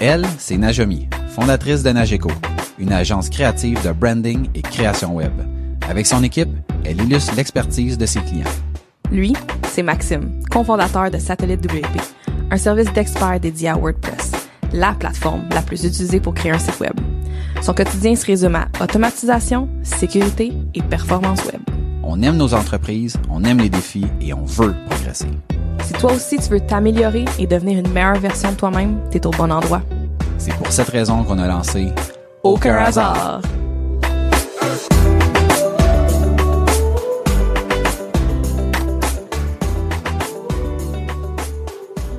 Elle, c'est Najomi, fondatrice de Nageco, une agence créative de branding et création web. Avec son équipe, elle illustre l'expertise de ses clients. Lui, c'est Maxime, cofondateur de Satellite WP, un service d'experts dédié à WordPress, la plateforme la plus utilisée pour créer un site web. Son quotidien se résume à automatisation, sécurité et performance web. On aime nos entreprises, on aime les défis et on veut progresser. Si toi aussi tu veux t'améliorer et devenir une meilleure version de toi-même, t'es au bon endroit. C'est pour cette raison qu'on a lancé Aucun hasard.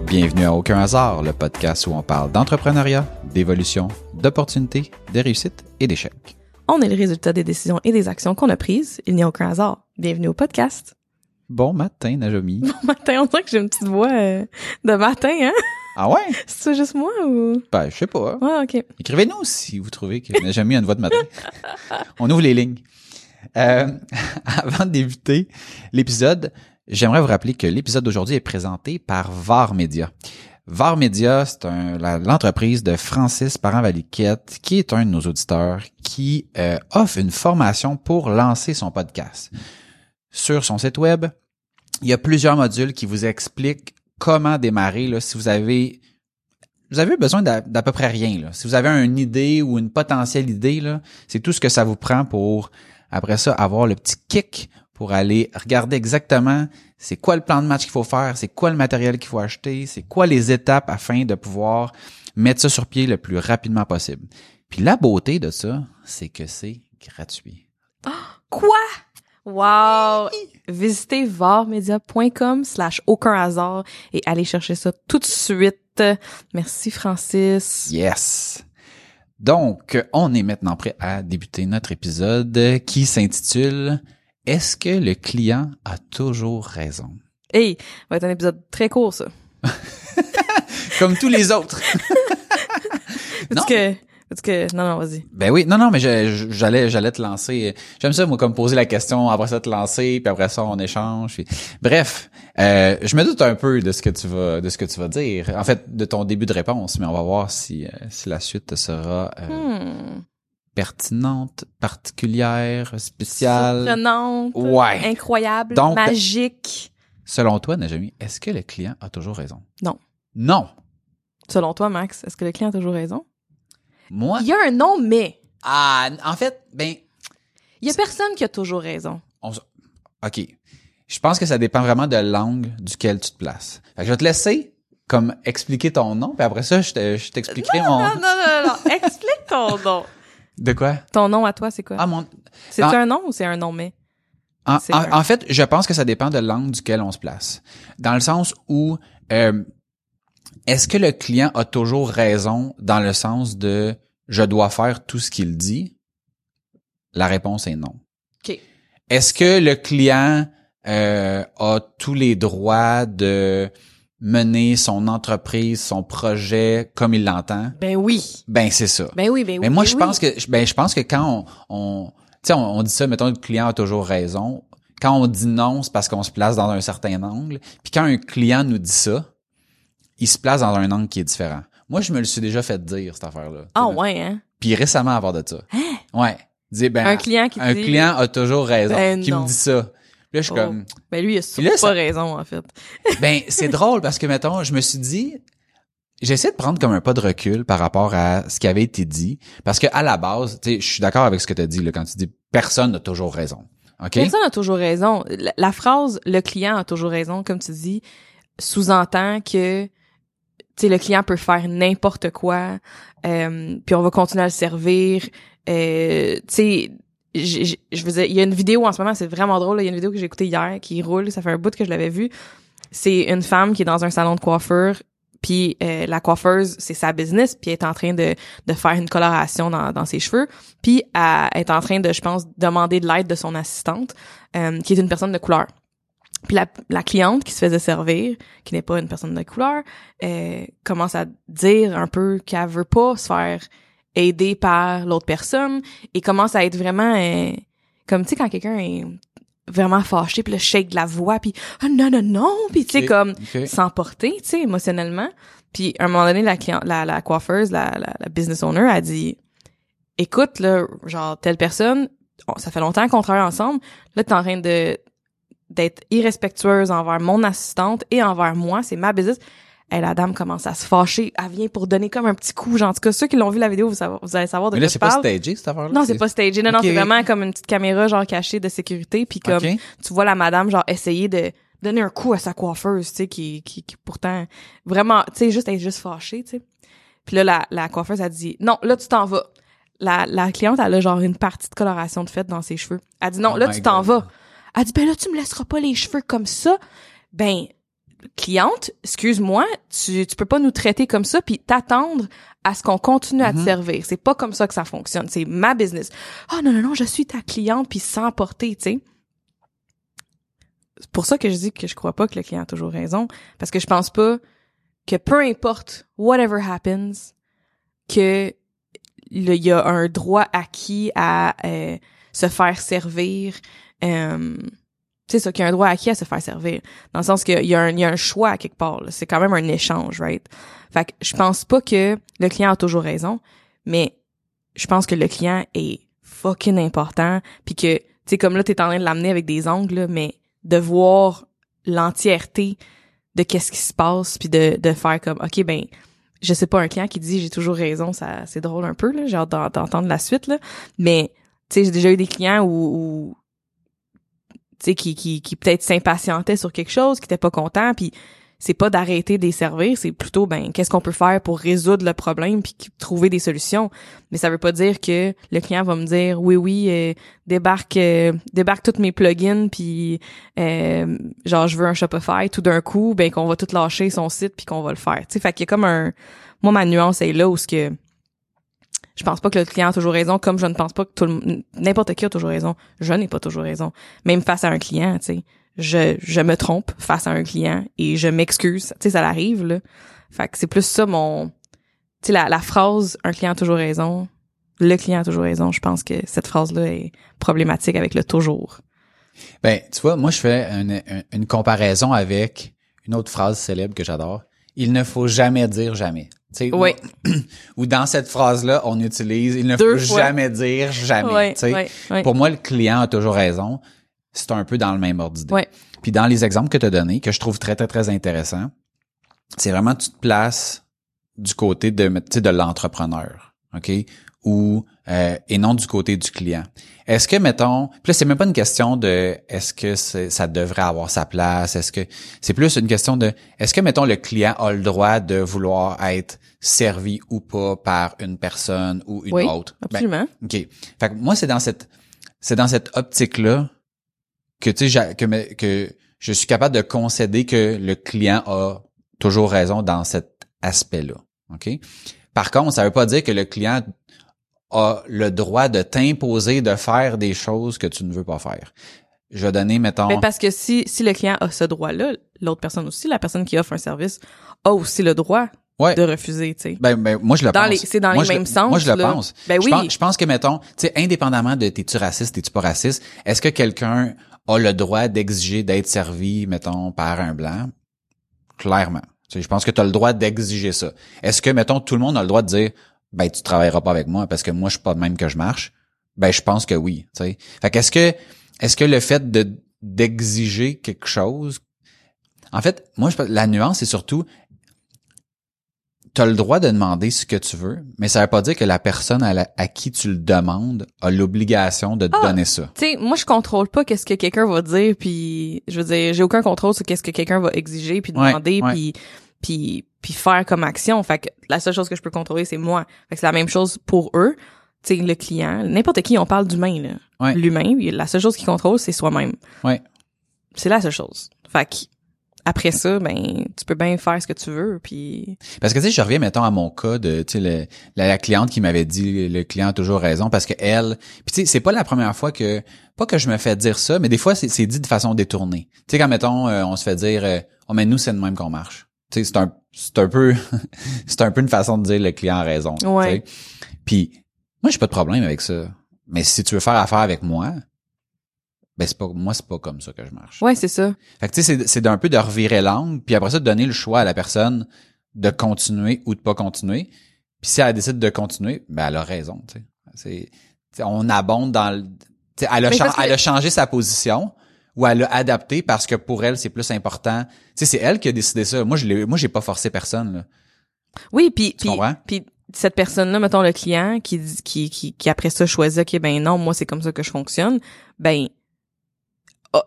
Bienvenue à Aucun hasard, le podcast où on parle d'entrepreneuriat, d'évolution, d'opportunités, de réussite et d'échecs. On est le résultat des décisions et des actions qu'on a prises. Il n'y a aucun hasard. Bienvenue au podcast. Bon matin, Najomi. Bon matin, on dirait que j'ai une petite voix euh, de matin, hein? Ah ouais? C'est juste moi ou? Ben, je sais pas. Ouais, ok. Écrivez-nous si vous trouvez que Najomi a une voix de matin. On ouvre les lignes. Euh, avant de débuter l'épisode, j'aimerais vous rappeler que l'épisode d'aujourd'hui est présenté par VAR Media. VAR Media, c'est l'entreprise de Francis Parent-Valiquette, qui est un de nos auditeurs, qui euh, offre une formation pour lancer son podcast. Sur son site web, il y a plusieurs modules qui vous expliquent comment démarrer là, si vous avez vous avez besoin d'à peu près rien. Là. Si vous avez une idée ou une potentielle idée, c'est tout ce que ça vous prend pour, après ça, avoir le petit kick pour aller regarder exactement c'est quoi le plan de match qu'il faut faire, c'est quoi le matériel qu'il faut acheter, c'est quoi les étapes afin de pouvoir mettre ça sur pied le plus rapidement possible. Puis la beauté de ça, c'est que c'est gratuit. Quoi? Wow! Visitez varmedia.com slash aucun hasard et allez chercher ça tout de suite. Merci Francis. Yes. Donc, on est maintenant prêt à débuter notre épisode qui s'intitule Est-ce que le client a toujours raison? Hey, va être un épisode très court ça. Comme tous les autres. Non. Parce que, parce que, non, non, vas-y. Ben oui, non, non, mais j'allais, j'allais te lancer. J'aime ça, moi, comme poser la question, après ça te lancer, puis après ça on échange. puis- Bref, euh, je me doute un peu de ce que tu vas, de ce que tu vas dire. En fait, de ton début de réponse, mais on va voir si, euh, si la suite sera euh, Hmm. pertinente, particulière, spéciale. Surprenante. Ouais. Incroyable. Donc- magique. Selon toi, Najami, est-ce que le client a toujours raison? Non. Non. Selon toi, Max, est-ce que le client a toujours raison? Moi? Il y a un non, mais. Ah, en fait, ben, Il y a personne qui a toujours raison. on OK. Je pense que ça dépend vraiment de l'angle duquel tu te places. Fait que je vais te laisser comme expliquer ton nom, puis après ça, je te- je t'expliquerai mon... Non, non, non, non. Explique ton nom. De quoi? Ton nom à toi, c'est quoi? Ah, mon... c'est un nom ou c'est un nom, mais? En, en fait, je pense que ça dépend de l'angle duquel on se place. Dans le sens où, euh, est-ce que le client a toujours raison dans le sens de je dois faire tout ce qu'il dit? La réponse est non. OK. Est-ce que le client euh, a tous les droits de mener son entreprise, son projet comme il l'entend? Ben oui. Ben c'est ça. Ben oui, ben oui. Mais moi, ben je oui. pense que, ben, je pense que quand on, on tu sais, on, on dit ça, mettons, le client a toujours raison. Quand on dit non, c'est parce qu'on se place dans un certain angle. Puis quand un client nous dit ça, il se place dans un angle qui est différent. Moi, je me le suis déjà fait dire, cette affaire-là. Ah sais, ouais, hein? Puis récemment, part de ça. Ouais. Dis, ben, Un client qui un dit- client a toujours raison. Ben qui non. me dit ça. Puis là, je suis Oh. comme, Ben lui, il a là, pas ça- raison, en fait. ben, c'est drôle parce que, mettons, je me suis dit, j'essaie de prendre comme un pas de recul par rapport à ce qui avait été dit. Parce que, à la base, tu sais, je suis d'accord avec ce que tu as dit, là, quand tu dis personne n'a toujours raison. OK? Personne a toujours raison. La, la phrase le client a toujours raison, comme tu dis, sous-entend que sais le client peut faire n'importe quoi, euh, puis on va continuer à le servir. Euh, tu sais, je veux il y a une vidéo en ce moment, c'est vraiment drôle. Il y a une vidéo que j'ai écoutée hier qui roule, ça fait un bout que je l'avais vue. C'est une femme qui est dans un salon de coiffure, puis euh, la coiffeuse, c'est sa business, puis elle est en train de, de faire une coloration dans, dans ses cheveux, puis elle est en train de, je pense, demander de l'aide de son assistante, euh, qui est une personne de couleur. Puis la, la cliente qui se faisait servir, qui n'est pas une personne de couleur, euh, commence à dire un peu qu'elle veut pas se faire aider par l'autre personne et commence à être vraiment euh, comme tu sais quand quelqu'un est vraiment fâché, puis le shake de la voix, puis ah, non non non, puis tu sais comme s'emporter, tu sais émotionnellement. Puis à un moment donné la cliente la, la coiffeuse, la, la, la business owner a dit écoute là, genre telle personne, on- ça fait longtemps qu'on travaille ensemble, là t'es en train de d'être irrespectueuse envers mon assistante et envers moi, c'est ma business. Et la dame commence à se fâcher, elle vient pour donner comme un petit coup, genre en tout cas ceux qui l'ont vu la vidéo, vous, savez- vous allez savoir de Mais là, c'est pas stagé, cette affaire-là? Non, c'est pas stagé. Non, non, c'est vraiment comme une petite caméra genre cachée de sécurité puis comme tu vois la madame genre essayer de donner un coup à sa coiffeuse, tu sais qui, qui qui pourtant vraiment tu sais juste elle est juste fâchée, tu sais. Puis là la la coiffeuse a dit "Non, là tu t'en vas." La la cliente elle a genre une partie de coloration de fait dans ses cheveux. Elle dit "Non, Oh là tu t'en vas." Elle dit "Ben là tu me laisseras pas les cheveux comme ça." Ben cliente, excuse-moi, tu tu peux pas nous traiter comme ça puis t'attendre à ce qu'on continue à te Mhm. servir. C'est pas comme ça que ça fonctionne. C'est ma business. Ah non non non, je suis ta cliente puis sans porter, tu sais. C'est pour ça que je dis que je crois pas que le client a toujours raison parce que je pense pas que peu importe whatever happens que il y a un droit acquis à euh, se faire servir euh, c'est ça qu'il y a un droit acquis à se faire servir. Dans le sens qu'il y a un il y a un choix à quelque part c'est quand même un échange right? Fait que je pense pas que le client a toujours raison mais je pense que le client est fucking important puis que tu sais comme là t'es en train de l'amener avec des angles là, mais de voir l'entièreté de qu'est-ce qui se passe puis de de faire comme ok ben je sais pas un client qui dit j'ai toujours raison ça c'est drôle un peu là j'ai hâte d'en- d'entendre la suite là mais sais j'ai déjà eu des clients où, tu sais qui qui qui peut-être s'impatientaient sur quelque chose qui étaient pas contents puis c'est pas d'arrêter de les servir c'est plutôt ben qu'est-ce qu'on peut faire pour résoudre le problème puis trouver des solutions. Mais ça veut pas dire que le client va me dire oui oui euh, débarque euh, débarque tous mes plugins puis euh, genre je veux un Shopify tout d'un coup ben qu'on va tout lâcher son site puis qu'on va le faire. Tu sais fait qu'il y a comme un moi ma nuance est là où ce que je pense pas que le client a toujours raison comme je ne pense pas que tout le n'importe qui a toujours raison. Je n'ai pas toujours raison. Même face à un client tu sais. Je je me trompe face à un client et je m'excuse. Tu sais ça l'arrive là. Fait que c'est plus ça mon tu sais la, la phrase un client a toujours raison le client a toujours raison je pense que cette phrase là est problématique avec le toujours. Ben, tu vois, moi, je fais une, une- une comparaison avec une autre phrase célèbre que j'adore. Il ne faut jamais dire jamais. Oui. Ou, dans cette phrase-là, on utilise il ne Deux faut fois. jamais dire jamais. ouais, ouais. Pour moi, le client a toujours raison. C'est un peu dans le même ordre d'idée. Puis dans les exemples que tu as donnés, que je trouve très, très, très intéressant, c'est vraiment tu te places du côté de, tu sais, de l'entrepreneur, OK? Ou euh, et non du côté du client. Est-ce que, mettons, puis là, c'est même pas une question de est-ce que ça devrait avoir sa place, est-ce que c'est plus une question de est-ce que, mettons, le client a le droit de vouloir être servi ou pas par une personne ou une Oui, autre? Ben, absolument OK. Fait que moi, c'est dans cette c'est dans cette optique-là que tu sais que, que je suis capable de concéder que le client a toujours raison dans cet aspect-là. OK? Par contre, ça veut pas dire que le client a le droit de t'imposer de faire des choses que tu ne veux pas faire. Je vais donner, mettons... Mais parce que si si le client a ce droit-là, l'autre personne aussi, la personne qui offre un service, a aussi le droit ouais. de refuser, tu sais. Ben, ben, moi, je le Dans pense. c'est dans Moi, les le- sens, Moi, je le pense. Ben Je oui. pense, je pense que, mettons, tu sais, indépendamment de t'es-tu raciste, t'es-tu pas raciste, est-ce que quelqu'un a le droit d'exiger d'être servi, mettons, par un blanc? Clairement. Tu sais, je pense que tu as le droit d'exiger ça. Est-ce que, mettons, tout le monde a le droit de dire, ben, tu travailleras pas avec moi parce que moi, je suis pas de même que je marche? Ben, je pense que oui, tu sais. Fait qu'est-ce que, est-ce que le fait de, d'exiger quelque chose, en fait, moi, je, la nuance, c'est surtout, tu as le droit de demander ce que tu veux, mais ça veut pas dire que la personne à, la- à qui tu le demandes a l'obligation de te Ah! donner ça. Tu sais, moi je contrôle pas qu'est-ce que quelqu'un va dire puis je veux dire, j'ai aucun contrôle sur qu'est-ce que quelqu'un va exiger puis Ouais, demander ouais. puis puis puis faire comme action. Fait que la seule chose que je peux contrôler c'est moi. Fait que c'est la même chose pour eux. Tu sais, le client, n'importe qui, on parle d'humain là. Ouais. L'humain, la seule chose qu'il contrôle c'est soi-même. Ouais. C'est la seule chose. Fait que après ça, ben tu peux bien faire ce que tu veux puis Parce que tu sais, je reviens mettons à mon cas de tu sais la, la cliente qui m'avait dit le client a toujours raison parce que elle puis tu sais c'est pas la première fois que pas que je me fais dire ça mais des fois c'est c'est dit de façon détournée. Tu sais quand mettons euh, on se fait dire euh, oh mais nous c'est de même qu'on marche. C'est un c'est un peu c'est un peu une façon de dire le client a raison. Ouais. Puis moi j'ai pas de problème avec ça. Mais si tu veux faire affaire avec moi ben c'est pas moi c'est pas comme ça que je marche. Ouais, c'est ça. Fait que tu sais c'est c'est d'un peu de revirer l'angle puis après ça de donner le choix à la personne de continuer ou de pas continuer. Puis si elle décide de continuer, ben elle a raison, tu sais. C'est on abonde dans le a, elle a changé sa position ou elle a adapté parce que pour elle c'est plus important. Tu sais c'est elle qui a décidé ça. Moi je l'ai moi j'ai pas forcé personne là. Oui, puis Tu puis cette personne-là, mettons le client qui qui qui qui après ça choisit que ben non, moi c'est comme ça que je fonctionne, ben a,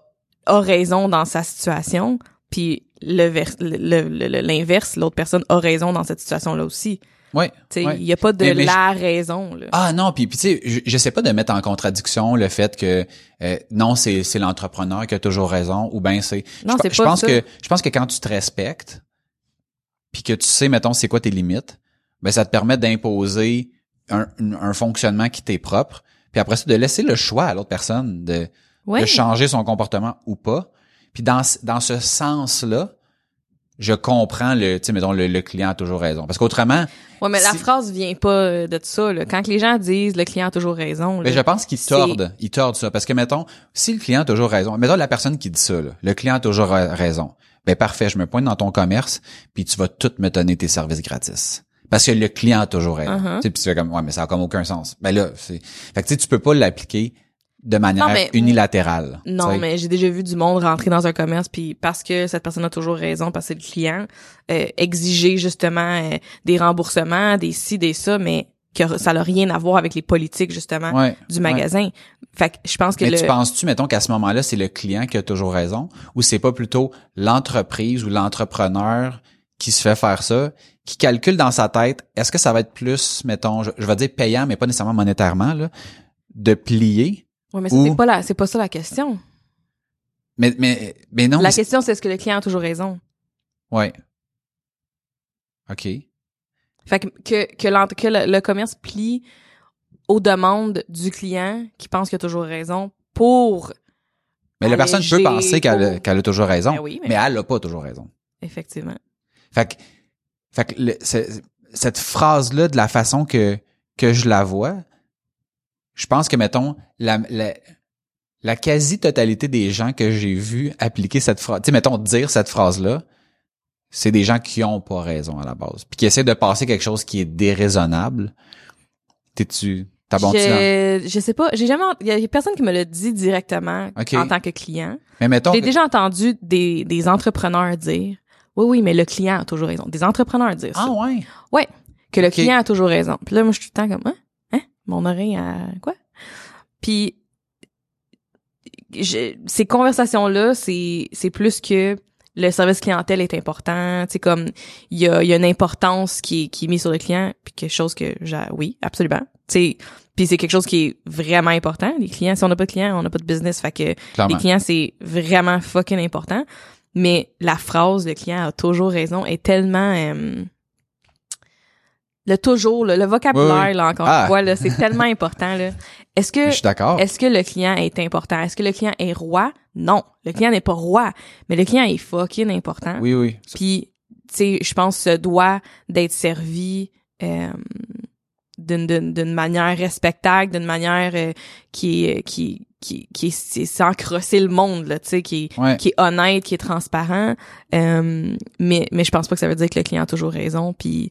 a raison dans sa situation, puis le vers- le- le- le- l'inverse, l'autre personne a raison dans cette situation-là aussi. Ouais. Tu sais, Ouais. il y a pas de Mais- mais la raison là. Ah non, puis puis tu sais, je, je sais pas de mettre en contradiction le fait que euh, non, c'est c'est l'entrepreneur qui a toujours raison ou ben c'est Non, je, c'est je pas pense ça. que je pense que quand tu te respectes puis que tu sais mettons c'est quoi tes limites, ben ça te permet d'imposer un, un- un fonctionnement qui t'est propre, puis après ça de laisser le choix à l'autre personne de Ouais. de changer son comportement ou pas. Puis dans dans ce sens-là, je comprends le tu sais mettons le, le client a toujours raison parce qu'autrement Ouais, mais la phrase vient pas euh, de ça là. Quand les gens disent le client a toujours raison, là, Mais je pense qu'ils tordent, ils tordent ça parce que mettons si le client a toujours raison, mettons la personne qui dit ça là, le client a toujours ra- raison. Ben parfait, je me pointe dans ton commerce puis tu vas tout me donner tes services gratis. Parce que le client a toujours raison. Uh-huh. Tu sais, puis tu fais comme ouais, mais ça a comme aucun sens. Ben là, c'est fait que tu sais tu peux pas l'appliquer de manière Non, mais- unilatérale. Non, mais j'ai déjà vu du monde rentrer dans un commerce puis parce que cette personne a toujours raison, parce que c'est le client, euh, exiger justement euh, des remboursements, des ci, des ça, mais que ça n'a rien à voir avec les politiques justement Ouais, du ouais. magasin. Fait que je pense que Mais le tu penses-tu, mettons, qu'à ce moment-là, c'est le client qui a toujours raison, ou c'est pas plutôt l'entreprise ou l'entrepreneur qui se fait faire ça, qui calcule dans sa tête, est-ce que ça va être plus, mettons, je, je vais dire payant, mais pas nécessairement monétairement, là, de plier, Ouais, mais ou- c'est pas la c'est pas ça la question. mais, mais, mais non, la question c'est est-ce que le client a toujours raison? ouais. OK. Fait que que que, que le, le commerce plie aux demandes du client qui pense qu'il a toujours raison pour Mais la personne peut penser qu'elle a, pour- qu'elle a toujours raison, Ben oui, mais- mais elle a pas toujours raison. effectivement. Fait que, fait que le- cette phrase-là, de la façon que, que je la vois, je pense que, mettons, la, la, la quasi-totalité des gens que j'ai vus appliquer cette phrase, tu sais, mettons, dire cette phrase-là, c'est des gens qui ont pas raison à la base, puis qui essaient de passer quelque chose qui est déraisonnable. T'es-tu, t'as bon je, je sais pas, j'ai jamais il y, a- y a personne qui me l'a dit directement en tant que client. Mais mettons, J'ai déjà entendu des, des entrepreneurs dire oui oui, mais le client a toujours raison. Des entrepreneurs dire ça. ah ouais, Ouais, que le client a toujours raison. Puis là moi je suis tout le temps comme Hein? Mon oreille à quoi? Puis je- ces conversations là, c'est c'est plus que le service clientèle est important, sais comme il y a, il y a une importance qui qui est mise sur le client, puis quelque chose que j'ai oui, absolument. Tu sais puis c'est quelque chose qui est vraiment important. Les clients, si on n'a pas de clients, on n'a pas de business. Fait que clairement. les clients, c'est vraiment fucking important. Mais la phrase le client a toujours raison est tellement euh, le toujours le vocabulaire Oui, là encore Ah. une fois là, c'est tellement important là. Est-ce que est-ce que le client est important? Est-ce que le client est roi? Non, le client n'est pas roi, mais le client est fucking important. Oui, oui. Puis tu sais, je pense se doit d'être servi euh, d'une d'une d'une manière respectable, d'une manière euh, qui est qui qui qui est c'est sans crosser le monde là, tu sais qui est Ouais. qui est honnête, qui est transparent. Euh, mais mais je pense pas que ça veut dire que le client a toujours raison puis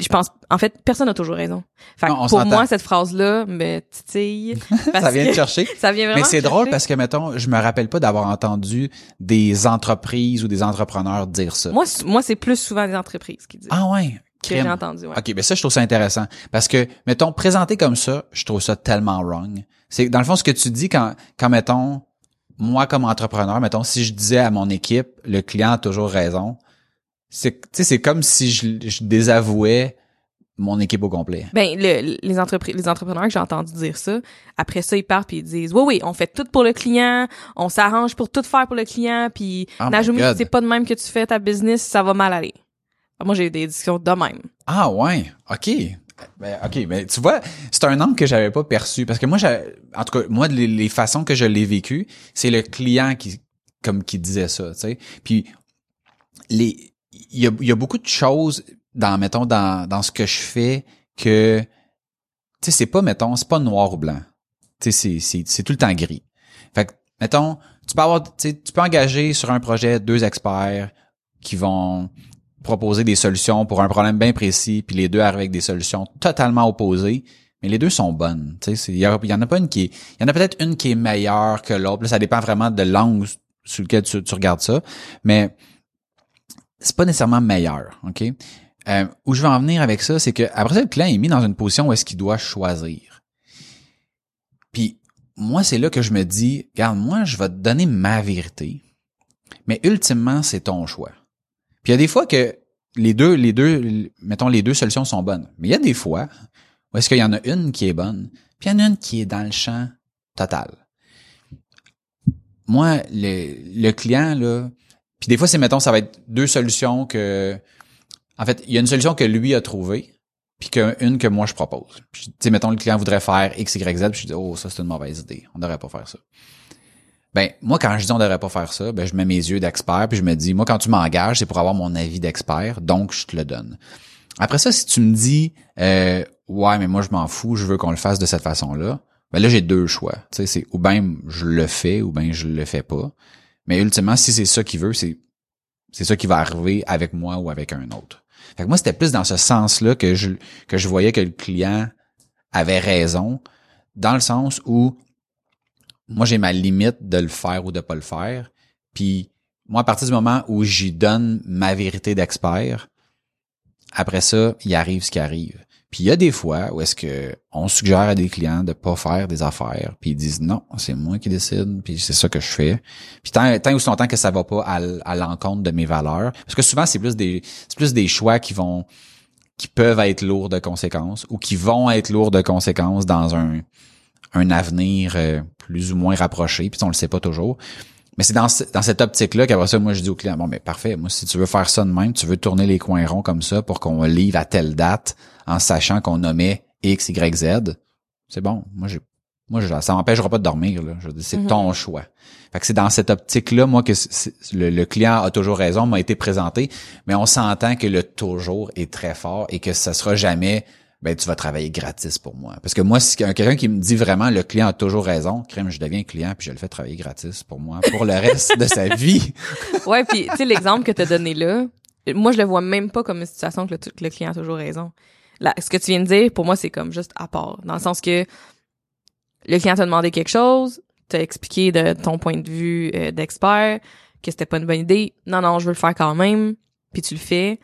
je pense en fait personne n'a toujours raison. Fait que Non, pour moi cette phrase là me titille Ça vient de chercher. ça vient vraiment Mais c'est drôle parce que, mettons, je me rappelle pas d'avoir entendu des entreprises ou des entrepreneurs dire ça. moi moi c'est plus souvent des entreprises qui disent ah ouais. que j'ai entendu ouais. OK, ben ça, je trouve ça intéressant. Parce que, mettons, présenté comme ça, je trouve ça tellement wrong. C'est, dans le fond, ce que tu dis quand, quand, mettons, moi, comme entrepreneur, mettons, si je disais à mon équipe, le client a toujours raison, c'est, tu sais, c'est comme si je, je désavouais mon équipe au complet. Ben le, les entreprises les entrepreneurs que j'ai entendu dire ça, après ça ils partent puis ils disent "Oui oui, on fait tout pour le client, on s'arrange pour tout faire pour le client puis Oh Najumi, c'est pas de même que tu fais ta business, ça va mal aller." Moi j'ai eu des discussions de même. Ah ouais, ok. Ben, ok, mais tu vois, c'est un angle que j'avais pas perçu parce que moi, en tout cas, moi, les, les façons que je l'ai vécu, c'est le client qui, comme qui disait ça, tu sais. Puis les, il y a, y a beaucoup de choses dans, mettons, dans, dans ce que je fais que, tu sais, c'est pas, mettons, c'est pas noir ou blanc. Tu sais, c'est, tout le temps gris. Fait que, mettons, tu peux avoir, tu peux engager sur un projet deux experts qui vont proposer des solutions pour un problème bien précis, puis les deux arrivent avec des solutions totalement opposées, mais les deux sont bonnes. Il y, en a pas une qui est, il y en a peut-être une qui est meilleure que l'autre. Ça dépend vraiment de l'angle sur lequel tu, tu regardes ça, mais c'est pas nécessairement meilleur, ok? Euh, où je veux en venir avec ça, c'est que après ça, le client est mis dans une position où est-ce qu'il doit choisir. Puis moi, c'est là que je me dis, regarde, moi, je vais te donner ma vérité, mais ultimement, c'est ton choix. Puis il y a des fois que les deux, les deux, mettons, les deux solutions sont bonnes. Mais il y a des fois où est-ce qu'il y en a une qui est bonne, puis il y en a une qui est dans le champ total. Moi, le, le client, là, puis des fois, c'est, mettons, ça va être deux solutions que, en fait, il y a une solution que lui a trouvée, puis qu'une que moi je propose. Tu sais, mettons, le client voudrait faire X, Y, Z, puis je dis, oh, ça, c'est une mauvaise idée. On devrait pas faire ça. Ben, moi, quand je dis on devrait pas faire ça, ben, je mets mes yeux d'expert, puis je me dis, moi, quand tu m'engages, c'est pour avoir mon avis d'expert, donc je te le donne. Après ça, si tu me dis, euh, ouais, mais moi, je m'en fous, je veux qu'on le fasse de cette façon-là, ben là, j'ai deux choix. Tu sais, c'est ou bien je le fais, ou bien je le fais pas. Mais ultimement, si c'est ça qu'il veut, c'est, c'est ça qui va arriver avec moi ou avec un autre. Fait que moi, c'était plus dans ce sens-là que je, que je voyais que le client avait raison, dans le sens où moi, j'ai ma limite de le faire ou de pas le faire. Puis moi, à partir du moment où j'y donne ma vérité d'expert, après ça, il arrive ce qui arrive. Puis il y a des fois où est-ce que on suggère à des clients de pas faire des affaires, puis ils disent non, c'est moi qui décide, puis c'est ça que je fais. Puis tant, tant aussi longtemps que ça va pas à, l'encontre de mes valeurs, parce que souvent c'est plus des c'est plus des choix qui vont qui peuvent être lourds de conséquences ou qui vont être lourds de conséquences dans un un avenir euh, plus ou moins rapproché, puis on le sait pas toujours. Mais c'est dans, dans cette optique-là qu'après ça, moi, je dis au client, bon, mais parfait, moi, si tu veux faire ça de même, tu veux tourner les coins ronds comme ça pour qu'on livre à telle date en sachant qu'on nommait X, Y, Z, c'est bon. Moi, j'ai moi, ça m'empêchera pas de dormir. Là. Je c'est mm-hmm. ton choix. Fait que c'est dans cette optique-là, moi, que le, le, client a toujours raison, m'a été présenté, mais on s'entend que le toujours est très fort et que ça sera jamais ben tu vas travailler gratis pour moi. Parce que moi, si quelqu'un qui me dit vraiment le client a toujours raison, crème, je deviens client puis je le fais travailler gratis pour moi pour le reste de sa vie. ouais, puis tu sais l'exemple que tu as donné là, moi je le vois même pas comme une situation que le, client a toujours raison. Là, ce que tu viens de dire, pour moi, c'est comme juste à part. Dans le sens que le client t'a demandé quelque chose, t'as expliqué de ton point de vue euh, d'expert que c'était pas une bonne idée. Non, non, je veux le faire quand même, puis tu le fais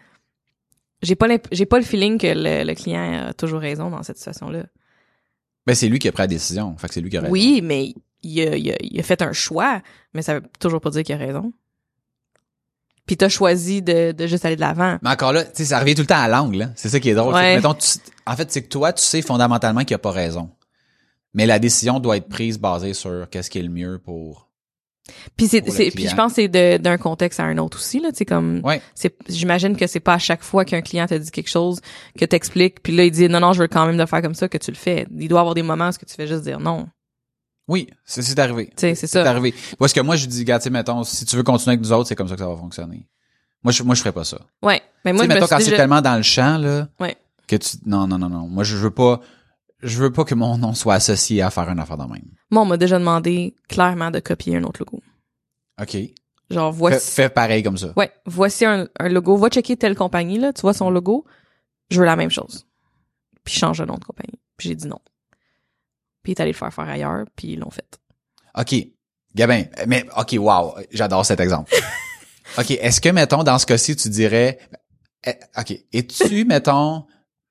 j'ai pas j'ai pas le feeling que le, client a toujours raison dans cette situation là. Ben c'est lui qui a pris la décision, fait que c'est lui qui a raison. Oui, mais il a, il a, fait un choix, mais ça veut toujours pas dire qu'il a raison. Puis t'as choisi de, de juste aller de l'avant. Mais encore là, tu sais, ça revient tout le temps à l'angle. C'est ça qui est drôle. Mettons, en fait, c'est que toi, tu sais fondamentalement qu'il a pas raison. Mais la décision doit être prise basée sur qu'est-ce qui est le mieux pour puis c'est, puis je pense que c'est d'un contexte à un autre aussi là, tu sais comme c'est j'imagine que c'est pas à chaque fois qu'un client te dit quelque chose que t'expliques puis là il dit non non, je veux quand même le faire comme ça que tu le fais. Il doit y avoir des moments où tu fais juste dire non. Oui, c'est c'est arrivé. C'est ça. C'est arrivé. Parce que moi je dis gars, tu mettons si tu veux continuer avec nous autres, c'est comme ça que ça va fonctionner. Moi je moi je ferais pas ça. Ouais, mais moi je mettons quand c'est tellement dans le champ là ouais. que tu non non non non, moi je veux pas je veux pas que mon nom soit associé à faire une affaire de même. Moi, on m'a déjà demandé clairement de copier un autre logo. OK. Genre, voici. Fais, pareil comme ça. Ouais. Voici un, logo. Va checker telle compagnie, là. Tu vois son logo? Je veux la même chose. Puis change de nom de compagnie. Puis j'ai dit non. Puis il est allé le faire faire ailleurs. Puis ils l'ont fait. OK. Gabin, mais OK, wow. J'adore cet exemple. OK. Est-ce que, mettons, dans ce cas-ci, tu dirais, eh, OK. Es-tu, mettons,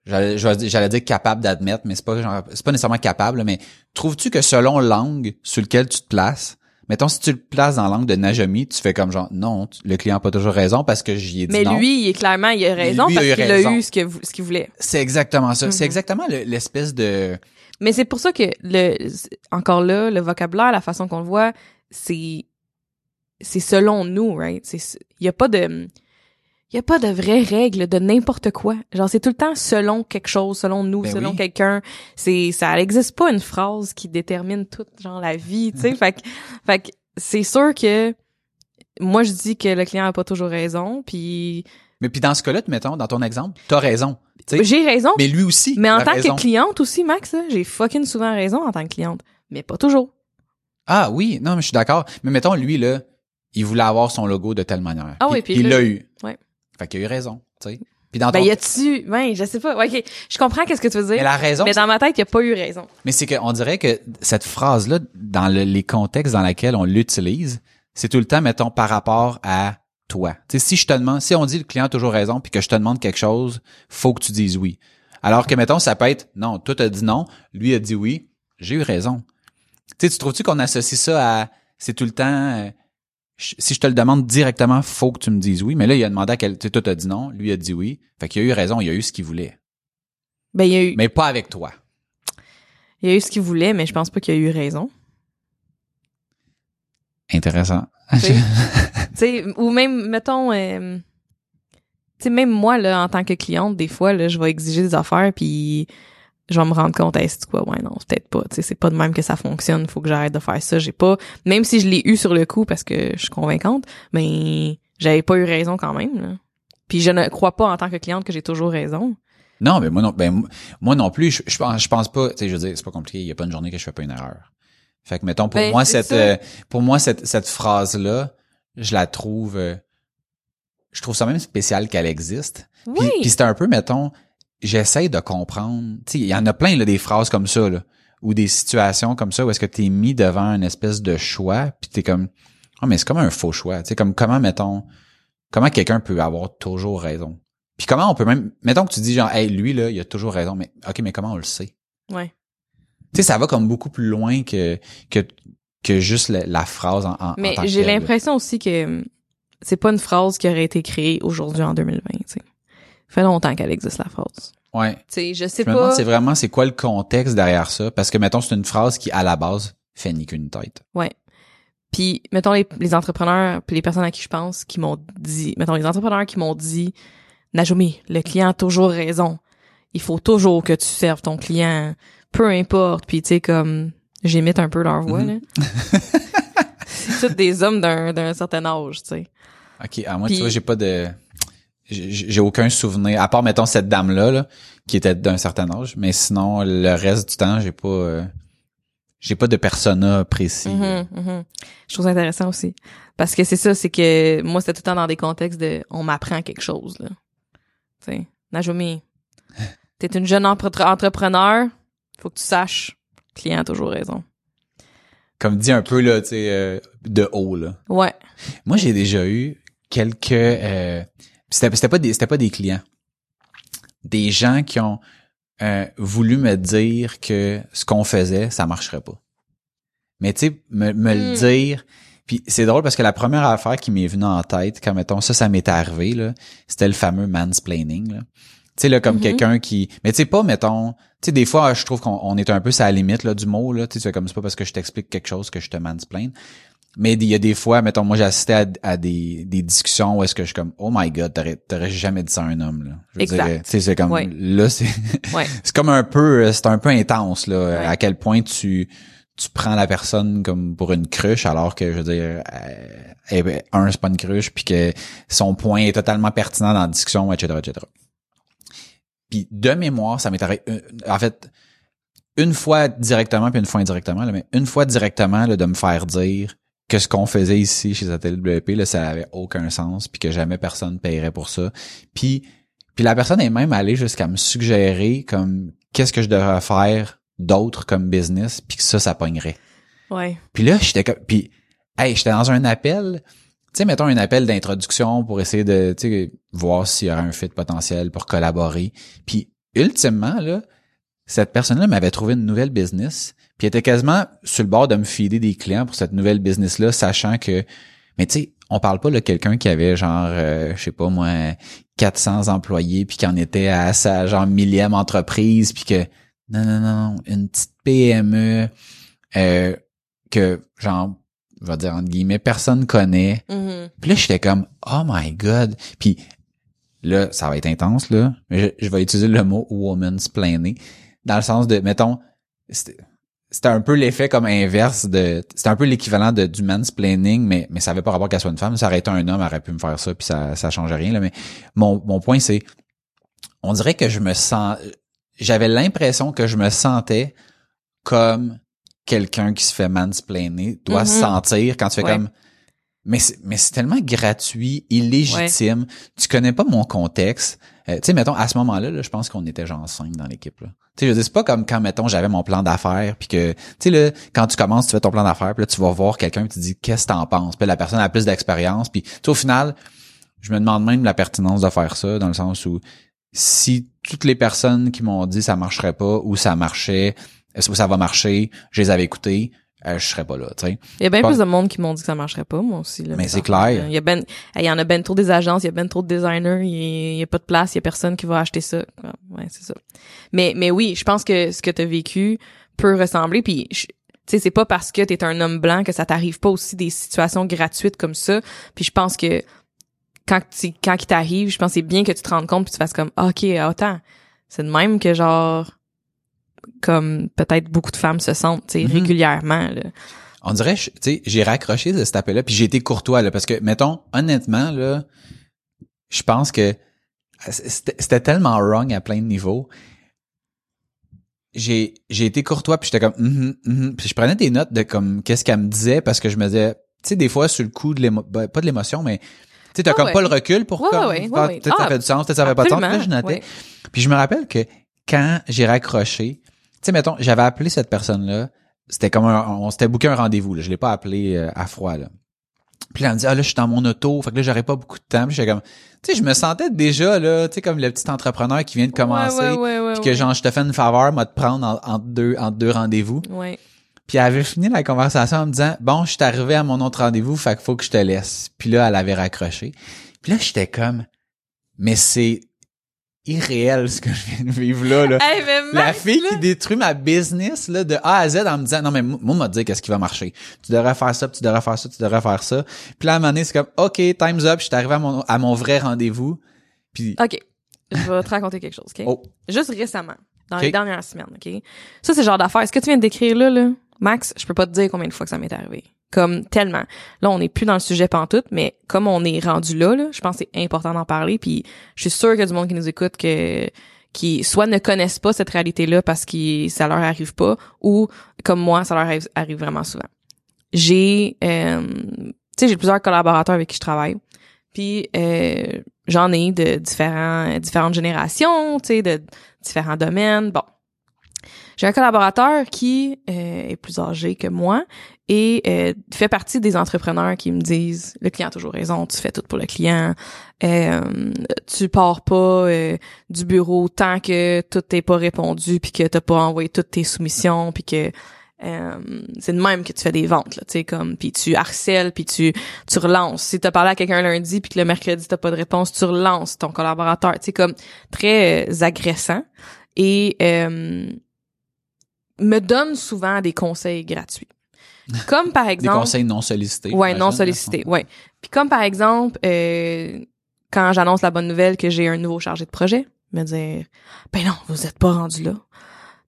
j'allais dire capable d'admettre, mais c'est pas c'est pas nécessairement capable, mais trouves-tu que selon l'angle sur lequel tu te places, mettons si tu le places dans l'angle de Najami, tu fais comme genre non, le client a pas toujours raison parce que j'y ai dit mais non. Mais lui, il est clairement il a raison parce qu'il a eu ce que ce qu'il voulait. C'est exactement ça, c'est mhm. exactement l'espèce de Mais c'est pour ça que le encore là, le vocabulaire, la façon qu'on le voit, c'est c'est selon nous, right? C'est il y a pas de il y a pas de vraies règles de n'importe quoi. Genre c'est tout le temps selon quelque chose, selon nous, ben selon quelqu'un. C'est ça n'existe pas une phrase qui détermine toute genre la vie, tu sais. fait que fait que c'est sûr que moi je dis que le client a pas toujours raison, puis mais puis dans ce cas-là, mettons dans ton exemple, t'as raison. J'ai raison. Mais lui aussi. Mais en tant que cliente aussi, Max, j'ai fucking souvent raison en tant que cliente, mais pas toujours. Ah oui, non, mais je suis d'accord. Mais mettons, lui, là, il voulait avoir son logo de telle manière. Ah oui, puis il l'a eu. Ouais. Fait qu'il a eu raison, tu sais. Puis dans Ben, ton... y a-tu, ben, je sais pas. Ok. Je comprends qu'est-ce que tu veux Mais dire. la raison, Mais dans ma tête, il a pas eu raison. Mais c'est qu'on dirait que cette phrase-là, dans le- les contextes dans lesquels on l'utilise, c'est tout le temps, mettons, par rapport à toi. Tu sais, si je te demande, si on dit le client a toujours raison, puis que je te demande quelque chose, faut que tu dises oui. Alors que, mettons, ça peut être, non, toi t'as dit non, lui a dit oui, j'ai eu raison. Tu sais, tu trouves-tu qu'on associe ça à, c'est tout le temps, euh, si je te le demande directement, faut que tu me dises oui. Mais là, il a demandé à quel, tu sais, toi t'as dit non, lui a dit oui. Fait qu'il a eu raison, il a eu ce qu'il voulait. Ben, il a eu, Mais pas avec toi. il a eu ce qu'il voulait, mais je pense pas qu'il a eu raison. Intéressant. Tu sais, Tu sais, ou même, mettons, euh, tu sais, même moi, là, en tant que cliente, des fois, là, je vais exiger des affaires, puis je vais me rendre compte, hey, c'est quoi, ouais, non, peut-être pas, tu sais, c'est pas de même que ça fonctionne, faut que j'arrête de faire ça, j'ai pas, même si je l'ai eu sur le coup parce que je suis convaincante, mais j'avais pas eu raison quand même, là. Puis je ne crois pas en tant que cliente que j'ai toujours raison. Non, mais moi non, ben moi non plus. Je, je pense, je pense pas. Tu sais, je veux dire, c'est pas compliqué. Il y a pas une journée que je fais pas une erreur. Fait que mettons pour Ben, moi cette, euh, pour moi cette cette phrase là, je la trouve, euh, je trouve ça même spécial qu'elle existe. Puis, Oui. puis c'est un peu, mettons, j'essaie de comprendre. Tu sais, il y en a plein là des phrases comme ça là, ou des situations comme ça où est-ce que t'es mis devant une espèce de choix, puis t'es comme, ah mais c'est comme un faux choix. Tu sais, comme comment mettons, comment quelqu'un peut avoir toujours raison? Puis comment on peut même, mettons que tu dis genre, hey lui là, il a toujours raison, mais ok, mais comment on le sait? Ouais. Tu sais, ça va comme beaucoup plus loin que que que juste la, la phrase en, en Mais j'ai l'impression aussi que hum, c'est pas une phrase qui aurait été créée aujourd'hui en 2020, tu sais. Fait longtemps qu'elle existe, la phrase. Ouais. Tu sais, je sais Je me demande pas. c'est vraiment c'est quoi le contexte derrière ça? Parce que mettons c'est une phrase qui à la base fait ni qu'une tête. Ouais. Puis, mettons les, les entrepreneurs, puis les personnes à qui je pense, qui m'ont dit, mettons les entrepreneurs qui m'ont dit, Najumi, le client a toujours raison. Il faut toujours que tu serves ton client, peu importe. Puis, tu sais, comme, j'imite un peu leur voix, Mhm. là. C'est tous des hommes d'un, d'un certain âge, tu sais. OK, à moi Puis- tu vois, j'ai pas de j'ai aucun souvenir à part mettons cette dame là, là qui était d'un certain âge, mais sinon le reste du temps, j'ai pas euh, j'ai pas de persona précis. là. Mhm, mhm. Je trouve ça intéressant aussi. Parce que c'est ça, c'est que moi, c'était tout le temps dans des contextes de on m'apprend quelque chose, là. Tu sais, Najumi, t'es une jeune empre- entrepreneur, faut que tu saches, le client a toujours raison. Comme dit un peu là, tu sais euh, de haut là. Ouais. Moi, j'ai déjà eu quelques euh, c'était c'était pas des c'était pas des clients. Des gens qui ont euh, voulu me dire que ce qu'on faisait, ça marcherait pas. Mais tu sais me, me le Hmm. dire puis c'est drôle parce que la première affaire qui m'est venue en tête quand mettons ça ça m'est arrivé là, c'était le fameux mansplaining là. Tu sais là comme Mhm. quelqu'un qui mais tu sais pas mettons tu sais des fois je trouve qu'on on est un peu à la limite là du mot là, tu sais comme c'est pas parce que je t'explique quelque chose que je te mansplain. Mais il y a des fois, mettons, moi j'ai assisté à, à des, des discussions où est-ce que je suis comme Oh my god, t'aurais, t'aurais jamais dit ça à un homme là. Je veux Exact. c'est comme Ouais. là, c'est Ouais. c'est comme un peu euh, c'est un peu intense là, Ouais. à quel point tu tu prends la personne comme pour une cruche alors que je veux dire euh, eh ben, un c'est pas une cruche puis que son point est totalement pertinent dans la discussion etc etc puis de mémoire ça m'est arrivé euh, en fait une fois directement puis une fois indirectement là, mais une fois directement là, de me faire dire que ce qu'on faisait ici chez Satellite WP là ça avait aucun sens puis que jamais personne paierait pour ça puis puis la personne est même allée jusqu'à me suggérer comme qu'est-ce que je devrais faire d'autre comme business puis que ça ça pognerait Ouais. puis là, j'étais comme, puis, hey, j'étais dans un appel, tu sais, mettons un appel d'introduction pour essayer de, tu sais, voir s'il y aurait un fit potentiel pour collaborer. Puis, ultimement, là, cette personne-là m'avait trouvé une nouvelle business, puis elle était quasiment sur le bord de me filer des clients pour cette nouvelle business-là, sachant que, mais tu sais, on parle pas de quelqu'un qui avait genre, euh, je sais pas moi, 400 employés, puis qui en était à sa genre millième entreprise, puis que, non, non, non, une petite PME, euh, que genre je vais dire entre guillemets personne connaît Mhm. puis là j'étais comme oh my god puis là ça va être intense là mais je, je vais utiliser le mot woman's planning dans le sens de mettons c'était un peu l'effet comme inverse de c'était un peu l'équivalent de du mansplaining mais mais ça avait pas rapport qu'elle soit une femme ça aurait été un homme elle aurait pu me faire ça puis ça ça changeait rien là mais mon mon point c'est on dirait que je me sens j'avais l'impression que je me sentais comme quelqu'un qui se fait mansplainer doit se Mhm. sentir quand tu fais Ouais. comme mais c'est, mais c'est tellement gratuit, illégitime. Tu connais pas mon contexte. Euh, tu sais, mettons, à ce moment-là, là, je pense qu'on était genre cinq dans l'équipe. Tu sais, je dire, c'est pas comme quand, mettons, j'avais mon plan d'affaires, puis que, tu sais, là, quand tu commences, tu fais ton plan d'affaires, puis là, tu vas voir quelqu'un, puis tu dis, qu'est-ce que t'en penses? Puis la personne a plus d'expérience, puis au final, je me demande même la pertinence de faire ça, dans le sens où si toutes les personnes qui m'ont dit ça marcherait pas, ou ça marchait, ou ça va marcher, je les avais écoutées, euh, je serais pas là, tu sais. Il y a bien Pas- plus de monde qui m'ont dit que ça marcherait pas, moi aussi. Là, Mais c'est clair. Il y a ben, il y en a ben trop des agences, il y a ben trop de designers, il y a, pas de place, il y a personne qui va acheter ça. Ouais, c'est ça. Mais, mais oui, je pense que ce que t'as vécu peut ressembler, puis je- tu sais, c'est pas parce que t'es un homme blanc que ça t'arrive pas aussi des situations gratuites comme ça. Puis je pense que quand tu, quand il t'arrive, je pense que c'est bien que tu te rendes compte puis tu fasses comme, Ah, ok, attends, c'est de même que genre, comme peut-être beaucoup de femmes se sentent, Mhm. régulièrement. Là. On dirait, tu sais, j'ai raccroché de cet appel-là, puis j'ai été courtois, là, parce que, mettons, honnêtement, là, je pense que c'était tellement wrong à plein de niveaux. J'ai j'ai été courtois, puis j'étais comme, mhm. puis je prenais des notes de comme qu'est-ce qu'elle me disait, parce que je me disais, tu sais, des fois, sur le coup de l'émo, ben, pas de l'émotion, mais tu sais, t'as comme ouais. pas le recul pour Ouais, comme, ouais, ouais, ah, peut-être ça fait du sens, peut-être ça fait pas de sens, puis je notais. Puis je me rappelle que quand j'ai raccroché, sais, mettons, j'avais appelé cette personne-là, c'était comme un, on s'était booké un rendez-vous, là. Je l'ai pas appelé euh, à froid, là. Puis là, elle me dit, ah là, je suis dans mon auto, fait que là, j'aurais pas beaucoup de temps. Puis j'étais comme, tu sais, je me sentais déjà, là, tu sais, comme le petit entrepreneur qui vient de commencer. Ouais, ouais, ouais, Puis que genre, je te fais une faveur, moi, de prendre en- entre deux, entre deux rendez-vous. Ouais. Puis elle avait fini la conversation en me disant, bon, je suis arrivé à mon autre rendez-vous, fait qu'il faut que je te laisse. Puis là, elle avait raccroché. Puis là, j'étais comme, mais c'est irréel ce que je viens de vivre là, là. Hey, La fille là- qui détruit ma business là, de A à Z en me disant non mais moi on m'a dit qu'est-ce qui va marcher. Tu devrais faire ça, puis tu devrais faire ça, tu devrais faire ça. Puis là à un moment donné, c'est comme OK, time's up, je suis arrivé à mon à mon vrai rendez-vous. Puis OK. Je vais te raconter quelque chose, OK? oh, Juste récemment, dans les dernières semaines, OK? Ça, c'est le genre d'affaire. Ce que tu viens de décrire là, là, Max, je peux pas te dire combien de fois que ça m'est arrivé. Comme tellement. Là, on n'est plus dans le sujet pantoute, mais comme on est rendu là, là je pense que c'est important d'en parler. Puis je suis sûre qu'il y a du monde qui nous écoute que qui soit ne connaissent pas cette réalité-là parce que ça leur arrive pas, ou comme moi, ça leur arrive, vraiment souvent. J'ai, euh, tu sais, j'ai plusieurs collaborateurs avec qui je travaille. Puis euh, j'en ai de différents différentes générations, tu sais, de différents domaines. Bon. J'ai un collaborateur qui euh, est plus âgé que moi et euh, fait partie des entrepreneurs qui me disent le client a toujours raison, tu fais tout pour le client, euh, tu pars pas euh, du bureau tant que tout n'est pas répondu puis que t'as pas envoyé toutes tes soumissions puis que euh, c'est de même que tu fais des ventes là, tu sais comme puis tu harcèles puis tu tu relances. Si t'as parlé à quelqu'un lundi puis que le mercredi t'as pas de réponse, tu relances ton collaborateur, tu sais comme très euh, agressant et euh, me donne souvent des conseils gratuits. Comme par des exemple conseils non sollicités. Ouais, non j'imagine, sollicité. Ouais. Puis comme par exemple, euh, quand j'annonce la bonne nouvelle que j'ai un nouveau chargé de projet, me dire ben non, vous êtes pas rendu là.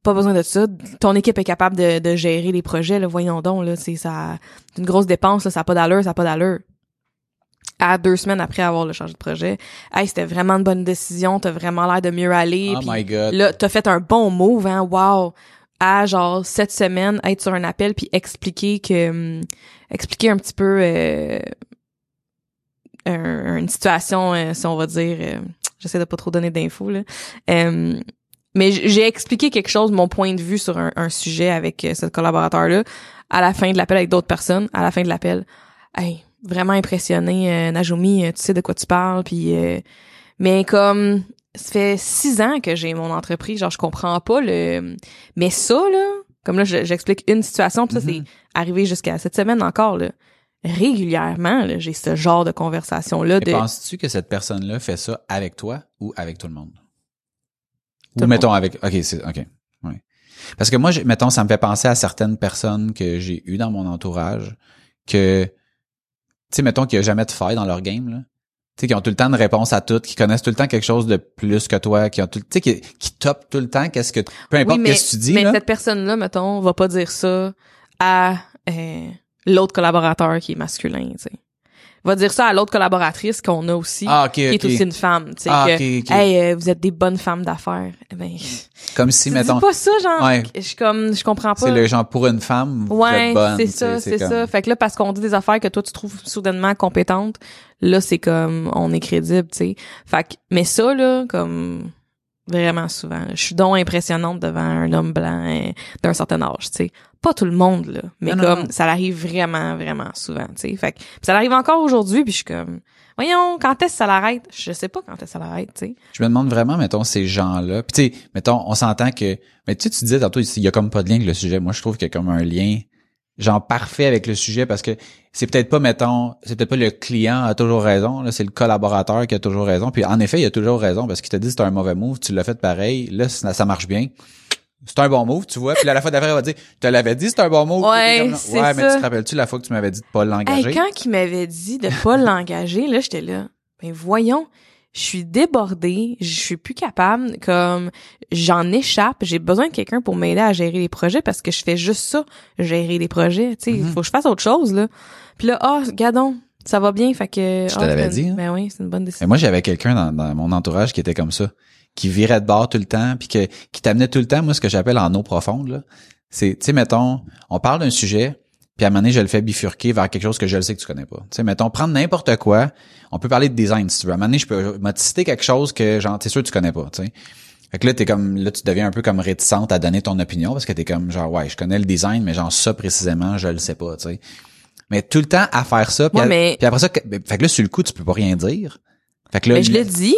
Pas besoin de ça. Ton équipe est capable de, de gérer les projets. Là, voyons donc là, c'est ça, une grosse dépense. Là, ça a pas d'allure, ça a pas d'allure. À deux semaines après avoir le chargé de projet, hey, c'était vraiment une bonne décision. T'as vraiment l'air de mieux aller. Oh my god. Là, t'as fait un bon move, hein, wow. À genre cette semaine, être sur un appel puis expliquer que hum, expliquer un petit peu euh, un- une situation, euh, si on va dire, euh, j'essaie de pas trop donner d'infos là. Euh, mais j'ai expliqué quelque chose, mon point de vue sur un, sujet avec euh, ce collaborateur-là, à la fin de l'appel avec d'autres personnes, à la fin de l'appel. Hey, vraiment impressionné, Najumi, tu sais de quoi tu parles, puis mais comme ça fait six ans que j'ai mon entreprise, genre je comprends pas le. Mais ça là, comme là je- j'explique une situation, puis ça c'est arrivé jusqu'à cette semaine encore là. Régulièrement, là, j'ai ce genre de conversation là de. penses-tu que cette personne-là fait ça avec toi ou avec tout le monde? Tout ou le mettons avec. OK, c'est OK. Ouais. Parce que moi, mettons, ça me fait penser à certaines personnes que j'ai eues dans mon entourage que tu sais, mettons qu'il n'y a jamais de faille dans leur game, là. Tu sais, qui ont tout le temps une réponse à tout, qui connaissent tout le temps quelque chose de plus que toi, qui ont tout, tu sais, qui, qui topent tout le temps qu'est-ce que, peu importe oui, mais, qu'est-ce que tu dis, mais là. cette personne-là, mettons, va pas dire ça à euh, l'autre collaborateur qui est masculin, tu sais. Va dire ça à l'autre collaboratrice qu'on a aussi, Ah, ok, qui est aussi une femme, tu sais. Ah, que, ok, ok. Hey, euh, vous êtes des bonnes femmes d'affaires. Eh ben, Comme si, tu mettons, dis pas ça, genre, Ouais. je comme, je comprends pas. c'est le genre pour une femme, vous Ouais, êtes bonne. c'est ça, c'est comme- ça. Fait que là, parce qu'on dit des affaires que toi, tu trouves soudainement compétentes, là, c'est comme, on est crédible, tu sais. Fait que, mais ça, là, comme, vraiment souvent, je suis donc impressionnante devant un homme blanc euh, d'un certain âge, tu sais. Pas tout le monde, là, mais Non, non, comme, non. ça arrive vraiment, vraiment souvent, tu sais. Fait que, ça arrive encore aujourd'hui, puis je suis comme, voyons, quand est-ce que ça l'arrête? Je sais pas quand est-ce que ça l'arrête, tu sais. Je me demande vraiment, mettons, ces gens-là. Puis tu sais, mettons, on s'entend que. Mais tu sais, tu disais tantôt, il y a comme pas de lien avec le sujet. Moi, je trouve qu'il y a comme un lien, genre parfait avec le sujet parce que c'est peut-être pas, mettons, c'est peut-être pas le client a toujours raison. Là, c'est le collaborateur qui a toujours raison. Puis en effet, il a toujours raison parce qu'il te dit c'est un mauvais move, tu l'as fait pareil. Là, ça, ça marche bien. C'est un bon move, tu vois. Puis là, la fois d'après, il va dire, tu l'avais dit, c'est un bon move. Ouais, comme, ouais, mais tu te rappelles-tu la fois que tu m'avais dit de pas l'engager? Hey, quand il m'avait dit de pas l'engager, là, j'étais là. Ben voyons, je suis débordée, je suis plus capable, comme j'en échappe, j'ai besoin de quelqu'un pour m'aider à gérer les projets parce que je fais juste ça, gérer les projets, tu sais, il Mhm. faut que je fasse autre chose là. Puis là, ah, gadon, ça va bien, fait que Je te ah, l'avais dit, hein. Ben oui, c'est une bonne Mais décision. moi, j'avais quelqu'un dans, dans mon entourage qui était comme ça, qui virait de bord tout le temps, puis que, qui t'amenait tout le temps, moi, ce que j'appelle en eau profonde, là. C'est, tu sais, mettons, on parle d'un sujet, puis à un moment donné, je le fais bifurquer vers quelque chose que je le sais que tu connais pas. Tu sais, mettons, prendre n'importe quoi, on peut parler de design, si tu veux. À un moment donné, je peux citer quelque chose que, genre, t'es sûr que tu connais pas, tu sais. Fait que là, t'es comme, là, tu deviens un peu comme réticente à donner ton opinion, parce que t'es comme, genre, ouais, je connais le design, mais genre, ça précisément, je le sais pas, tu sais. Mais tout le temps à faire ça, puis, Ouais, à- mais- puis après ça, que- ben, fait que là, sur le coup, tu peux pas rien dire. Fait que là, Mais je le dis.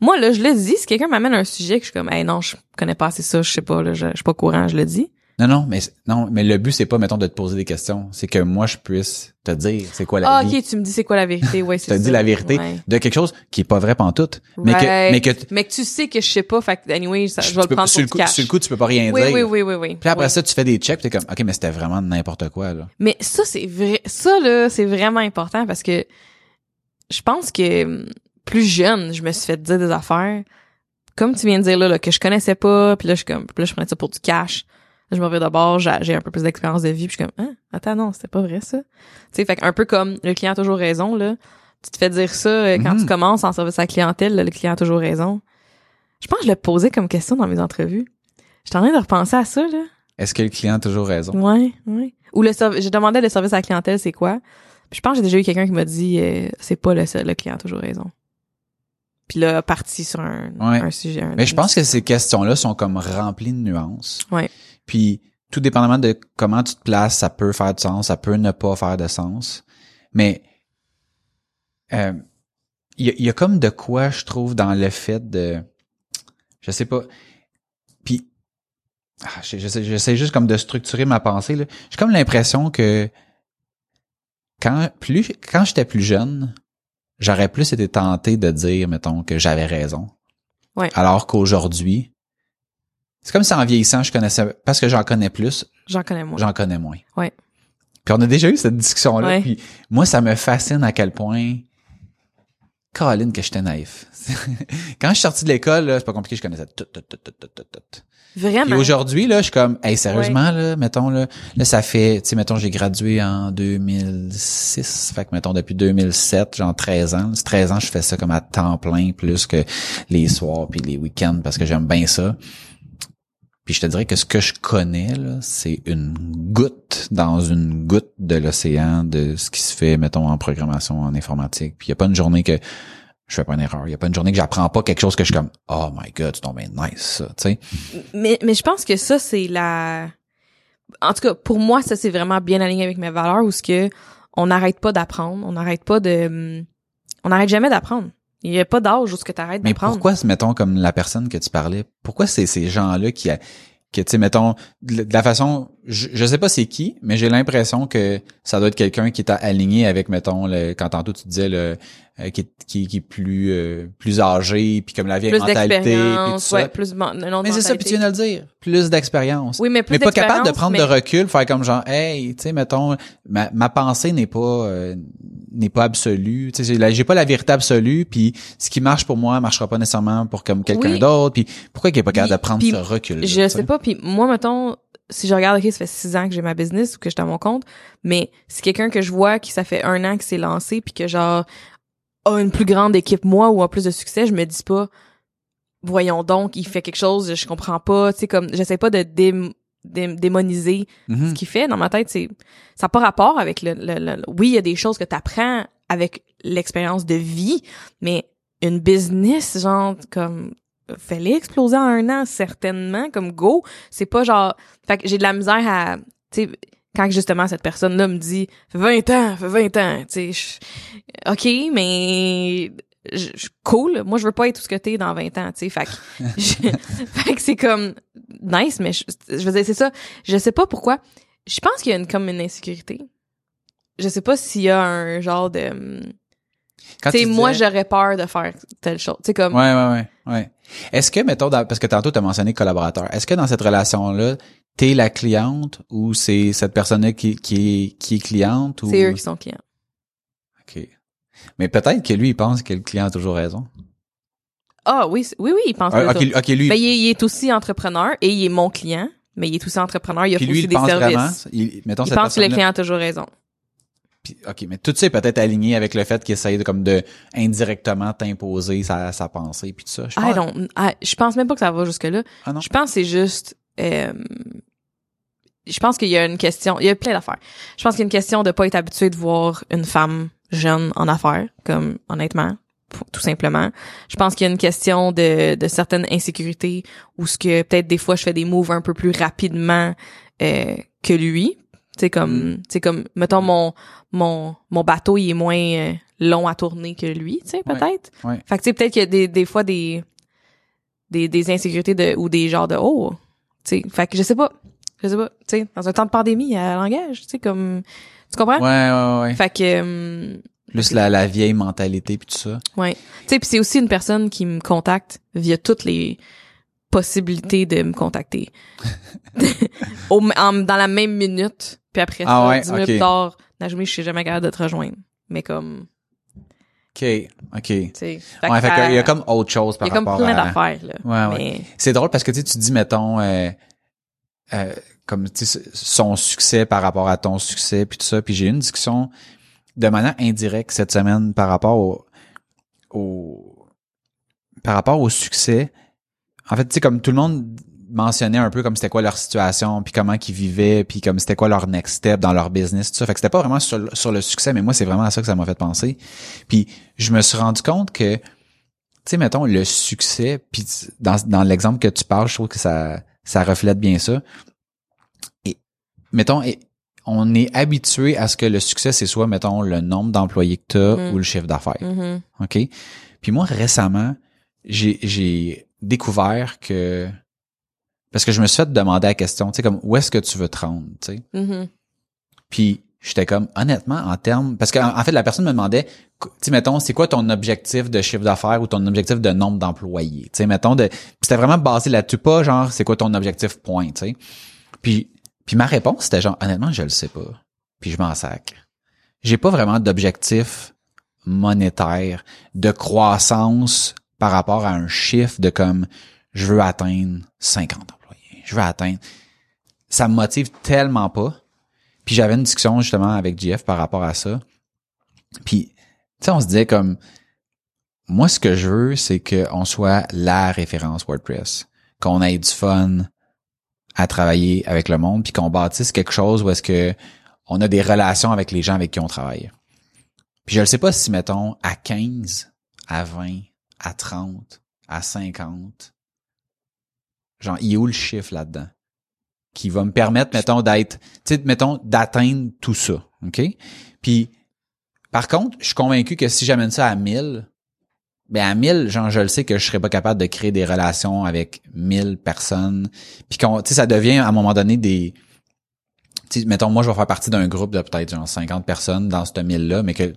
Moi, là, je le dis. Si quelqu'un m'amène un sujet que je suis comme, hey, non, je connais pas assez ça, je sais pas, là, je, je suis pas au courant, je le dis. Non, non, mais non, mais le but c'est pas mettons de te poser des questions, c'est que moi je puisse te dire c'est quoi la Ah, vie. ok, tu me dis c'est quoi la vérité, ouais, c'est te dis la vérité Ouais. de quelque chose qui est pas vrai pantoute, mais que mais que Mais que tu sais que je sais pas, fait anyway, ça, je tu vais le peux- prendre sur pour le coup, cash. sur le coup tu peux pas rien oui, dire. oui, oui, oui, oui. Puis après Oui. ça tu fais des checks, t'es comme OK, mais c'était vraiment n'importe quoi là. Mais ça, c'est vrai. Ça, là, c'est vraiment important parce que je pense que hum, plus jeune, je me suis fait dire des affaires, comme tu viens de dire là, là, que je connaissais pas, puis là, je comme, là, je prenais ça pour du cash. Je me reviens d'abord, j'ai un peu plus d'expérience de vie, puis je suis comme, hein, attends, non, c'était pas vrai, ça. Tu sais, fait un peu comme le client a toujours raison, là. Tu te fais dire ça euh, quand Mhm. tu commences en service à la clientèle, là, le client a toujours raison. Je pense que je l'ai posé comme question dans mes entrevues. J'étais en train de repenser à ça, là. Est-ce que le client a toujours raison? Ouais, ouais. Ou le j'ai demandé le service à la clientèle, c'est quoi? Puis je pense que j'ai déjà eu quelqu'un qui m'a dit euh, c'est pas le seul, le client a toujours raison. Puis là, parti sur un, Ouais. un sujet. un- Mais je pense que ces questions-là sont comme remplies de nuances. Ouais. Puis tout dépendamment de comment tu te places, ça peut faire du sens, ça peut ne pas faire de sens. Mais euh, il y, a, il y a comme de quoi je trouve dans le fait de je sais pas puis ah, je- j'essaie j'essaie juste comme de structurer ma pensée là. J'ai comme l'impression que quand plus quand j'étais plus jeune, j'aurais plus été tenté de dire mettons que j'avais raison. Ouais. Alors qu'aujourd'hui c'est comme si en vieillissant, je connaissais parce que j'en connais plus, J'en connais moins. j'en connais moins. Ouais. Puis on a déjà eu cette discussion-là. Ouais. Puis moi, ça me fascine à quel point. Caroline, que j'étais naïf. Quand je suis sorti de l'école, c'est pas compliqué, je connaissais tout, tout, tout, tout, tout, tout, tout. Puis Vraiment. aujourd'hui, là, je suis comme, hey, sérieusement, là, mettons, là, là, ça fait, tu sais, mettons, j'ai gradué en 2006, fait que, mettons, depuis 2007, genre 13 ans. C'est 13 ans, je fais ça comme à temps plein, plus que les soirs puis les week-ends, parce que j'aime bien ça. Puis je te dirais que ce que je connais, c'est une goutte dans une goutte de l'océan de ce qui se fait, mettons, en programmation, en informatique. Puis il y a pas une journée que je fais pas une erreur. Il y a pas une journée que j'apprends pas quelque chose que je suis comme, oh my god, c'est bien nice, ça, tu sais. Mais, mais je pense que ça, c'est la... En tout cas, pour moi, ça, c'est vraiment bien aligné avec mes valeurs où ce que on n'arrête pas d'apprendre, on n'arrête pas de... On n'arrête jamais d'apprendre. Il y a pas d'âge où ce que t'arrêtes Mais d'apprendre. pourquoi, mettons, comme la personne que tu parlais, pourquoi c'est ces gens-là qui, a, que, tu sais, mettons, de de la façon, je, je sais pas c'est qui, mais j'ai l'impression que ça doit être quelqu'un qui est aligné avec, mettons, le, quand tantôt tu disais, le, euh, qui, est- qui, qui est plus, euh, plus âgé, puis comme la vieille plus mentalité, puis tout d'expérience, ça. ouais, plus man- mais c'est ça, puis tu viens de le dire, plus d'expérience. Oui, mais plus mais pas capable de prendre mais- de recul, faire comme genre, hey, tu sais, mettons, ma, ma pensée n'est pas euh, n'est pas absolue. Tu sais, j'ai pas la vérité absolue, puis ce qui marche pour moi marchera pas nécessairement pour comme quelqu'un Oui. d'autre. Puis pourquoi qu'il est pas capable de prendre ce recul Je sais pas, puis moi, mettons, si je regarde, OK, ça fait six ans que j'ai ma business ou que j'étais à mon compte, mais si quelqu'un que je vois qui ça fait un an que s'est lancé puis que genre a une plus grande équipe moi ou a plus de succès, je me dis pas voyons donc, il fait quelque chose, je comprends pas, tu sais comme j'essaie pas de dé- dé- démoniser Mhm. ce qu'il fait dans ma tête, c'est ça n'a pas rapport avec le, le- le- oui, il y a des choses que tu apprends avec l'expérience de vie, mais une business genre comme fais-les exploser en un an certainement comme go, c'est pas genre fait que j'ai de la misère à tu sais quand justement cette personne là me dit fait 20 ans, fait 20 ans, tu sais OK, mais je, cool, moi je veux pas être tout ce que t'es dans 20 ans, tu sais, fait que que c'est comme nice mais je, je veux dire c'est ça, je sais pas pourquoi je pense qu'il y a une comme une insécurité. Je sais pas s'il y a un genre de hum, Quand tu sais moi disais- j'aurais peur de faire telle chose. Tu sais comme Ouais, ouais, ouais, ouais. Est-ce que, mettons, dans- parce que tantôt, tu as mentionné collaborateur, est-ce que dans cette relation-là, t'es la cliente ou c'est cette personne-là qui, qui, est, qui est cliente ou... c'est eux qui sont clients. OK. Mais peut-être que lui, il pense que le client a toujours raison. Ah oui, oui oui, il pense Ah, que ok, ok, lui, Ben, il, est, il est aussi entrepreneur et il est mon client, mais il est aussi entrepreneur, il offre lui, aussi il des pense services. vraiment... Il, mettons, il cette pense que le client a toujours raison. puis- OK, mais tout ça est peut-être aligné avec le fait qu'il essaye de, comme de indirectement t'imposer sa, sa pensée puis tout ça. Je I pense- don't, I- je pense même pas que ça va jusque là. Ah non? Je pense que c'est juste euh, je pense qu'il y a une question, il y a plein d'affaires. Je pense qu'il y a une question de pas être habitué de voir une femme jeune en affaires, comme honnêtement, tout simplement. Je pense qu'il y a une question de, de certaines insécurités ou ce que peut-être des fois je fais des moves un peu plus rapidement euh, que lui. C'est comme, c'est comme, mettons mon mon mon bateau il est moins euh, long à tourner que lui, tu sais Ouais. peut-être. Ouais. Fait que tu sais peut-être qu'il y a des des fois des des, des insécurités de ou des genres de oh tu sais fait que je sais pas je sais pas tu sais dans un temps de pandémie il y a langage tu sais comme tu comprends? Ouais, ouais, ouais. fait que hum, Plus la, la vieille mentalité puis tout ça. ouais tu sais puis c'est aussi une personne qui me contacte via toutes les possibilités de me contacter Au- en- dans la même minute puis après Ah ça ouais, dix minutes ok. plus tard Najmi je suis jamais capable de te rejoindre mais comme OK, OK. tu sais fait Ouais, fait qu'il y a comme autre chose par il y a comme rapport plein à... d'affaires là Ouais, ouais. mais C'est drôle parce que tu sais, tu dis, mettons, euh, euh, comme son succès par rapport à ton succès, puis tout ça. Puis j'ai eu une discussion de manière indirecte cette semaine par rapport au, au par rapport au succès. En fait, tu sais, comme tout le monde mentionnait un peu comme c'était quoi leur situation, puis comment qu'ils vivaient, puis comme c'était quoi leur next step dans leur business, tout ça. Fait que c'était pas vraiment sur, sur le succès, mais moi, c'est vraiment à ça que ça m'a fait penser. Puis je me suis rendu compte que tu sais, mettons, le succès, puis dans, dans l'exemple que tu parles, je trouve que ça, ça reflète bien ça. Et, mettons, et, on est habitué à ce que le succès, c'est soit, mettons, le nombre d'employés que tu as Mm. ou le chiffre d'affaires. mhm. OK? Puis moi, récemment, j'ai, découvert que... Parce que je me suis fait demander la question, tu sais, comme, où est-ce que tu veux te rendre, tu sais? Mhm. Puis j'étais comme honnêtement en termes parce qu'en en fait la personne me demandait tu mettons c'est quoi ton objectif de chiffre d'affaires ou ton objectif de nombre d'employés? Tu sais mettons de c'était vraiment basé là-dessus pas genre c'est quoi ton objectif point tu sais. Puis puis ma réponse c'était genre honnêtement je le sais pas. Puis je m'en sac. J'ai pas vraiment d'objectif monétaire de croissance par rapport à un chiffre de comme je veux atteindre 50 employés. Je veux atteindre ça me motive tellement pas puis j'avais une discussion justement avec JF par rapport à ça. Puis, tu sais, on se disait comme, moi, ce que je veux, c'est qu'on soit la référence WordPress, qu'on ait du fun à travailler avec le monde, puis qu'on bâtisse quelque chose où est-ce que on a des relations avec les gens avec qui on travaille. Puis je ne sais pas si, mettons, à 15, à 20, à 30, à 50, genre, il est où le chiffre là-dedans? Qui va me permettre, mettons, d'être, mettons, d'atteindre tout ça. OK? Puis, par contre, je suis convaincu que si j'amène ça à 1000, ben à 1000, genre, je le sais que je serais pas capable de créer des relations avec 1000 personnes. Puis tu ça devient à un moment donné des, tu sais, mettons, moi, je vais faire partie d'un groupe de peut-être genre 50 personnes dans ce 1000-là, mais que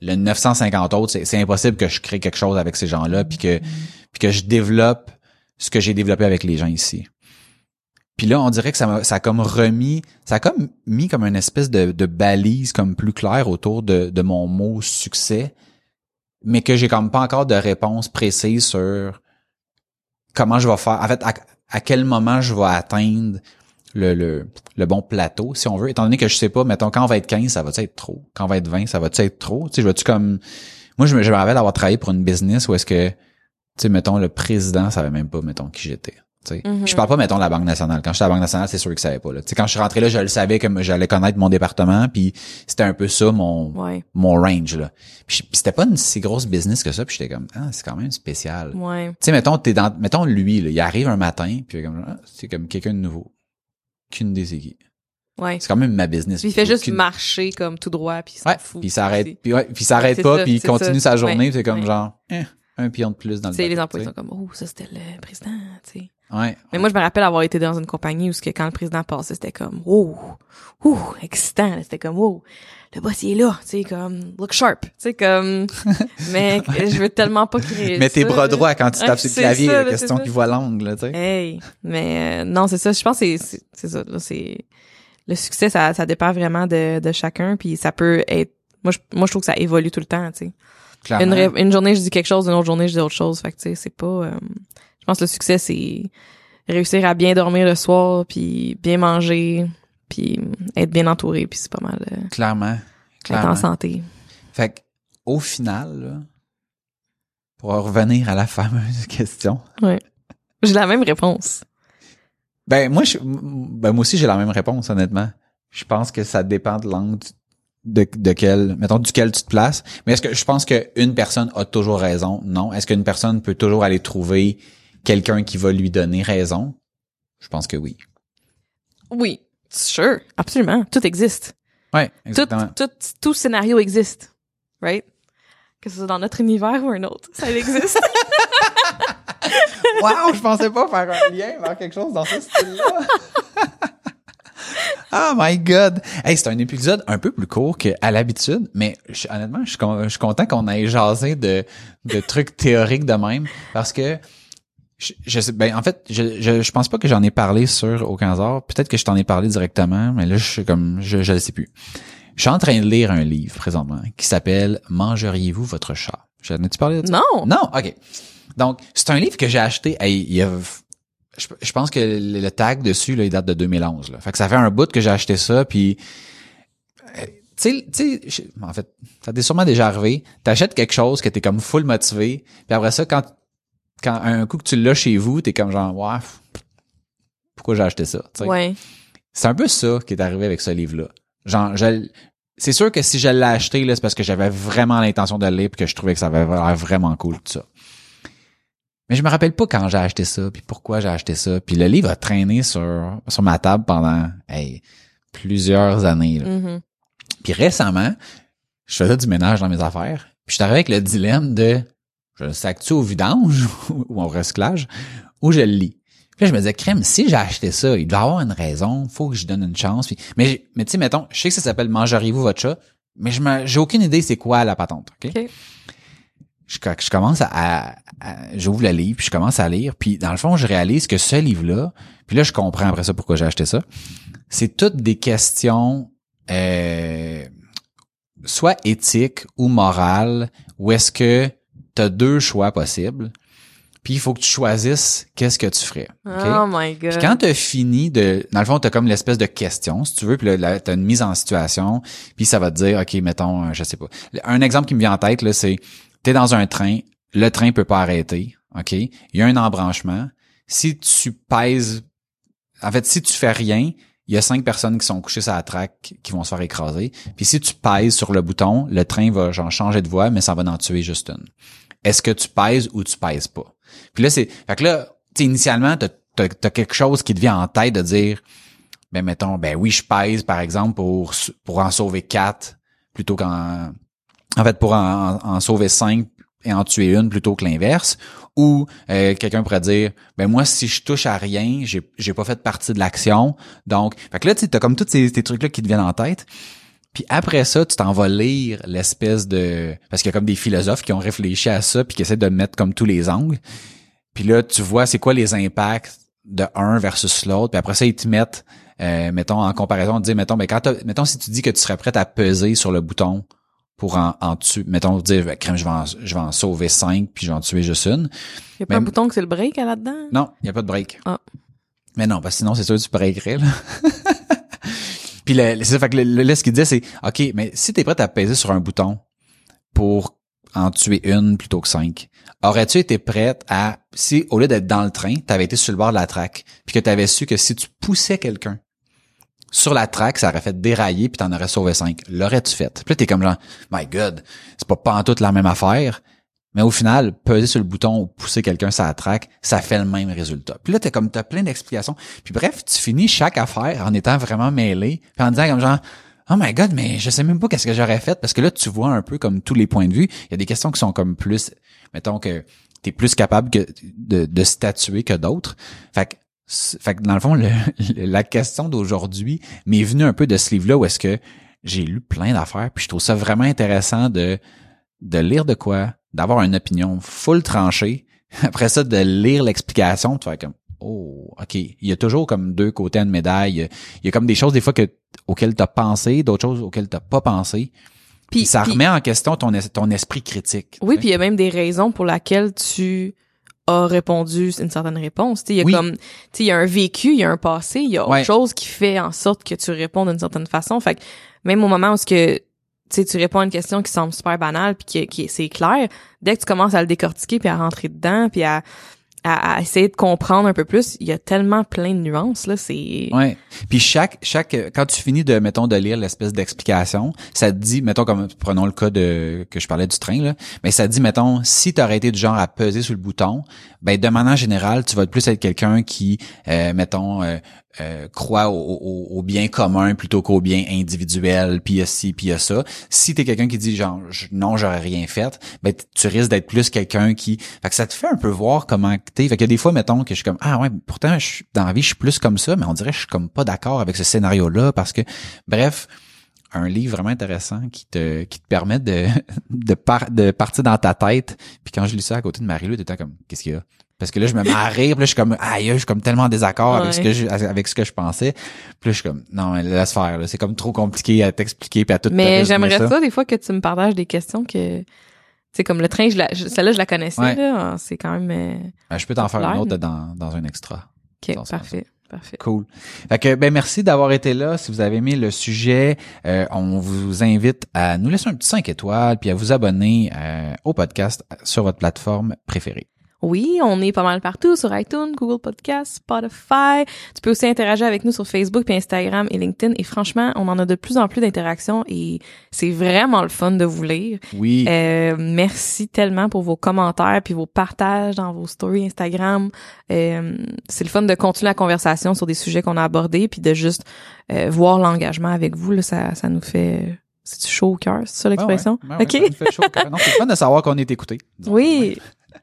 le 950 autres, c'est, c'est impossible que je crée quelque chose avec ces gens-là, puis que, puis que je développe ce que j'ai développé avec les gens ici. Puis là, on dirait que ça a comme remis, ça a comme mis comme une espèce de, balise comme plus claire autour de, mon mot succès, mais que j'ai comme pas encore de réponse précise sur comment je vais faire, en fait, à, quel moment je vais atteindre le, bon plateau, si on veut, étant donné que je sais pas, mettons, quand on va être 15, ça va être trop? Quand on va être 20, ça va être trop? Tu sais, je vais-tu comme, moi, je me, je rappelle avoir travaillé pour une business où est-ce que tu sais, mettons, le président savait même pas, mettons, qui j'étais. Sais. Mhm. Je parle pas, mettons, de la Banque nationale. Quand j'étais à la Banque nationale, c'est sûr qu'ils savaient pas. Là. Quand je suis rentré là, je le savais que j'allais connaître mon département, puis c'était un peu ça mon Ouais. mon range là. Puis, puis c'était pas une si grosse business que ça, puis j'étais comme ah, c'est quand même spécial. Ouais. Tu sais, mettons, t'es dans, mettons lui, là, il arrive un matin, puis il est comme, ah, c'est comme quelqu'un de nouveau. Qu'une des c'est qui? Ouais. C'est quand même ma business. Puis il fait juste marcher comme tout droit puis il s'en Ouais, fout. puis il s'arrête, C'est- puis ouais, puis il s'arrête pas, ça, puis il continue ça. sa journée, c'est comme genre, eh, un pion de plus dans le sais, les employés sont comme oh ça c'était le président, tu sais. Ouais. Mais moi je me rappelle avoir été dans une compagnie où ce que quand le président passait c'était comme oh ouh excitant, c'était comme oh le boss il est là, tu sais comme look sharp, tu sais comme mais je veux tellement pas créer Mets tes bras droits quand tu tapes sur le c'est clavier, ça, question c'est qui voit l'angle, tu sais. Hey, mais euh, non, c'est ça. Je pense que c'est- c'est c'est ça. C'est le succès, ça, ça dépend vraiment de, de chacun, puis ça peut être. Moi, je, moi, je trouve que ça évolue tout le temps. Tu sais. Une, une journée je dis quelque chose, une autre journée je dis autre chose. Fait que tu sais, c'est pas. euh, je pense que le succès, c'est réussir à bien dormir le soir, puis bien manger, puis être bien entouré, puis c'est pas mal. euh, Clairement. être en santé. Fait que, au final, là, pour revenir à la fameuse question, J'ai la même réponse. ben moi, je, ben moi aussi j'ai la même réponse honnêtement. Je pense que ça dépend de l'angle de, de quel, mettons duquel tu te places. Mais est-ce que je pense qu'une personne a toujours raison? Non. Est-ce qu'une personne peut toujours aller trouver quelqu'un qui va lui donner raison? Je pense que oui. Oui, sure, absolument. Tout existe. Ouais, tout, tout, tout scénario existe, right? Que ce soit dans notre univers ou un autre, ça existe. Wow, je pensais pas faire un lien vers quelque chose dans ce style-là. Oh my god. Hey, c'est un épisode un peu plus court qu'à l'habitude, mais je- honnêtement, je suis, con- je suis content qu'on ait jasé de, de trucs théoriques de même parce que je, je sais, ben, en fait, je, je, je pense pas que j'en ai parlé sur Aucun hasard. Peut-être que je t'en ai parlé directement, mais là, je suis comme, je, je le sais plus. Je suis en train de lire un livre présentement qui s'appelle Mangeriez-vous votre chat? J'en ai-tu parlé de ça? non! Non, ok. Donc, c'est un livre que j'ai acheté. hey, il y a- je, je pense que le, le tag dessus, là, il date de 2011. Là. Fait que ça fait un bout que j'ai acheté ça, puis euh, tu sais, en fait, ça t'est sûrement déjà arrivé. T'achètes quelque chose que t'es comme full motivé, puis après ça, quand quand un coup que tu l'as chez vous, t'es comme genre, ouais, pourquoi j'ai acheté ça? Ouais. C'est un peu ça qui est arrivé avec ce livre-là. Genre, je, c'est sûr que si je l'ai acheté, là, c'est parce que j'avais vraiment l'intention de le lire puis que je trouvais que ça avait l'air vraiment cool, tout ça. Mais je me rappelle pas quand j'ai acheté ça, puis pourquoi j'ai acheté ça. Puis le livre a traîné sur, sur ma table pendant hey, plusieurs années. là. Mhm. Puis récemment, je faisais du ménage dans mes affaires. Puis je suis arrivé avec le dilemme de je le sac-tu au vidange ou au recyclage ou je le lis? Puis là, je me disais, crème, si j'ai acheté ça, il doit y avoir une raison, faut que je donne une chance. Puis, mais mais tu sais, mettons, je sais que ça s'appelle Mangeriez-vous votre chat, mais je me, j'ai aucune idée c'est quoi la patente. ok? Ok. Je, je commence à, à- à- j'ouvre le livre, puis je commence à lire, puis dans le fond, je réalise que ce livre-là, puis là, je comprends après ça pourquoi j'ai acheté ça. C'est toutes des questions, euh, soit éthiques ou morales, où est-ce que tu as deux choix possibles, puis il faut que tu choisisses qu'est-ce que tu ferais. ok? Oh my god. Puis quand t'as fini de, dans le fond, t'as comme l'espèce de question, si tu veux, puis là, là, t'as une mise en situation, puis ça va te dire, ok, mettons, euh, je sais pas. Un exemple qui me vient en tête là, c'est, t'es dans un train, le train peut pas arrêter, ok? Il y a un embranchement. Si tu pèses, en fait, si tu fais rien, il y a cinq personnes qui sont couchées sur la traque qui vont se faire écraser. Puis si tu pèses sur le bouton, le train va genre changer de voie, mais ça va en tuer juste une. Est-ce que tu pèses ou tu pèses pas? Puis là, c'est. Fait que là, tu initialement, t'as, t'as quelque chose qui te vient en tête de dire ben mettons, ben oui, je pèse, par exemple, pour, pour en sauver quatre plutôt qu'en. En fait, pour en, sauver cinq et en tuer une plutôt que l'inverse. Ou euh, quelqu'un pourrait dire ben moi, si je touche à rien, j'ai, j'ai pas fait partie de l'action. Donc, fait que là, tu t'as comme tous ces, ces trucs-là qui te viennent en tête. Puis après ça, tu t'en vas lire l'espèce de... Parce qu'il y a comme des philosophes qui ont réfléchi à ça puis qui essaient de mettre comme tous les angles. Puis là, tu vois c'est quoi les impacts de un versus l'autre. Puis après ça, ils te mettent, euh, mettons, en comparaison, dire, mettons, ben quand mettons, si tu dis que tu serais prêt à peser sur le bouton pour en, en tuer, mettons, dire, ben, crème, je vais en, je vais en sauver cinq puis je vais en tuer juste une. Y a pas un bouton que c'est le break à là-dedans? Non, il n'y a pas de break. Ah. Mais non, parce que sinon, c'est sûr que tu breakerais, là. Puis le, c'est ça, fait que le, le- ce qu'il disait, c'est, OK, mais si t'es prêt à peser sur un bouton pour en tuer une plutôt que cinq, aurais-tu été prête à, si au lieu d'être dans le train, t'avais été sur le bord de la traque, puis que t'avais su que si tu poussais quelqu'un sur la traque, ça aurait fait dérailler puis t'en aurais sauvé cinq. L'aurais-tu fait? Puis là, t'es comme genre, my god, c'est pas pas en toute la même affaire. Mais au final, peser sur le bouton ou pousser quelqu'un sur la traque, ça fait le même résultat. Puis là, t'es comme, t'as plein d'explications. Puis bref, tu finis chaque affaire en étant vraiment mêlé, puis en disant comme genre, oh my god, mais je sais même pas qu'est-ce que j'aurais fait, parce que là, tu vois un peu comme tous les points de vue. Il y a des questions qui sont comme plus, mettons que t'es plus capable que de, de statuer que d'autres. Fait que fait que dans le fond, le, la question d'aujourd'hui m'est venue un peu de ce livre-là où est-ce que j'ai lu plein d'affaires, puis je trouve ça vraiment intéressant de de lire de quoi, d'avoir une opinion full tranchée. Après ça, de lire l'explication, tu vas comme oh ok, il y a toujours comme deux côtés de médaille. Il y a comme des choses des fois que auxquelles t'as pensé, d'autres choses auxquelles t'as pas pensé. Puis, ça remet en question ton, ton esprit critique. Oui, puis il y a même des raisons pour lesquelles tu a répondu une certaine réponse. Il y a comme, il y a un vécu, il y a un passé, il y a autre chose qui fait en sorte que tu réponds d'une certaine façon. Fait que même au moment où ce que tu tu réponds à une question qui semble super banale puis qui, qui c'est clair, dès que tu commences à le décortiquer puis à rentrer dedans puis à à, essayer de comprendre un peu plus, il y a tellement plein de nuances là, c'est Ouais. Puis chaque chaque quand tu finis de mettons de lire l'espèce d'explication, ça te dit mettons comme prenons le cas de que je parlais du train là, mais ça te dit mettons si tu aurais été du genre à peser sur le bouton, ben de manière générale, tu vas plus être quelqu'un qui euh, mettons euh, euh, croit au, bien commun plutôt qu'au bien individuel, puis a ci, puis a ça. Si t'es quelqu'un qui dit genre non, j'aurais rien fait, ben tu risques d'être plus quelqu'un qui. Fait que ça te fait un peu voir comment t'es. Fait que des fois, mettons que je suis comme Ah ouais, pourtant je, dans la vie, je suis plus comme ça, mais on dirait que je suis comme pas d'accord avec ce scénario-là parce que bref un livre vraiment intéressant qui te qui te permet de de, de partir dans ta tête puis quand je lis ça à côté de Marie-Lou t'étais comme qu'est-ce qu'il y a? Parce que là, je me mets à rire, puis là, je suis comme, aïe, je suis comme tellement en désaccord avec ce que je, avec ce que je pensais. Puis là, je suis comme, non, laisse faire, C'est comme trop compliqué à t'expliquer puis à tout Mais j'aimerais ça. des fois, que tu me partages des questions que, c'est comme le train, je la, celle-là, je la connaissais, là. C'est quand même, euh, ben, je peux t'en faire une autre dans, dans un extra. OK, parfait. Parfait. Cool. Fait que, ben merci d'avoir été là. Si vous avez aimé le sujet, euh, on vous invite à nous laisser un petit 5 étoiles puis à vous abonner euh, au podcast sur votre plateforme préférée. Oui, on est pas mal partout sur iTunes, Google Podcasts, Spotify. Tu peux aussi interagir avec nous sur Facebook, puis Instagram et LinkedIn. Et franchement, on en a de plus en plus d'interactions et c'est vraiment le fun de vous lire. Oui. Euh, merci tellement pour vos commentaires puis vos partages dans vos stories Instagram. Euh, c'est le fun de continuer la conversation sur des sujets qu'on a abordés puis de juste euh, voir l'engagement avec vous. Là, ça, ça nous fait c'est chaud au cœur, c'est ça l'expression? OK. Ça nous fait chaud au cœur. Non, c'est fun de savoir qu'on est écouté. Oui.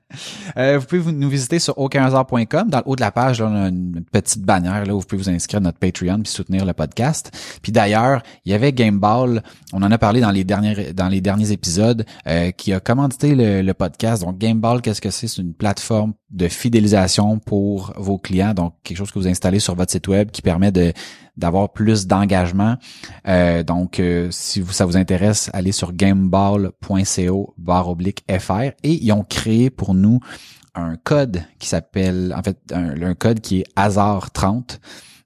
Euh, vous pouvez nous visiter sur aucunhasard.com. Dans le haut de la page, là, on a une petite bannière là où vous pouvez vous inscrire à notre Patreon puis soutenir le podcast. Puis d'ailleurs, il y avait Gameball, on en a parlé dans les derniers dans les derniers épisodes, euh, qui a commandité le, podcast. Donc Gameball, qu'est-ce que c'est? C'est une plateforme de fidélisation pour vos clients. Donc quelque chose que vous installez sur votre site web qui permet de d'avoir plus d'engagement. Euh, donc, si vous, ça vous intéresse, allez sur gameball.co barre oblique FR et ils ont créé pour nous un code qui s'appelle, en fait, un, code qui est hasard 30.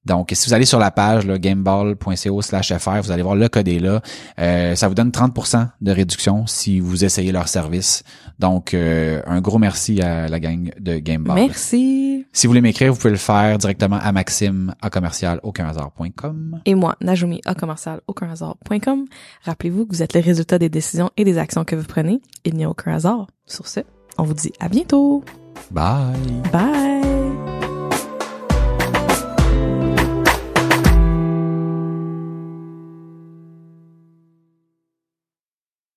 Donc, si vous allez sur la page gameball.co slash FR, vous allez voir le code est là. Euh, ça vous donne 30% de réduction si vous essayez leur service. Donc, euh, un gros merci à la gang de Gameball. Merci. Si vous voulez m'écrire, vous pouvez le faire directement à maxime à commercial Et moi, Najumi à commercial Rappelez-vous que vous êtes le résultat des décisions et des actions que vous prenez. Il n'y a aucun hasard. Sur ce, on vous dit à bientôt. Bye. Bye.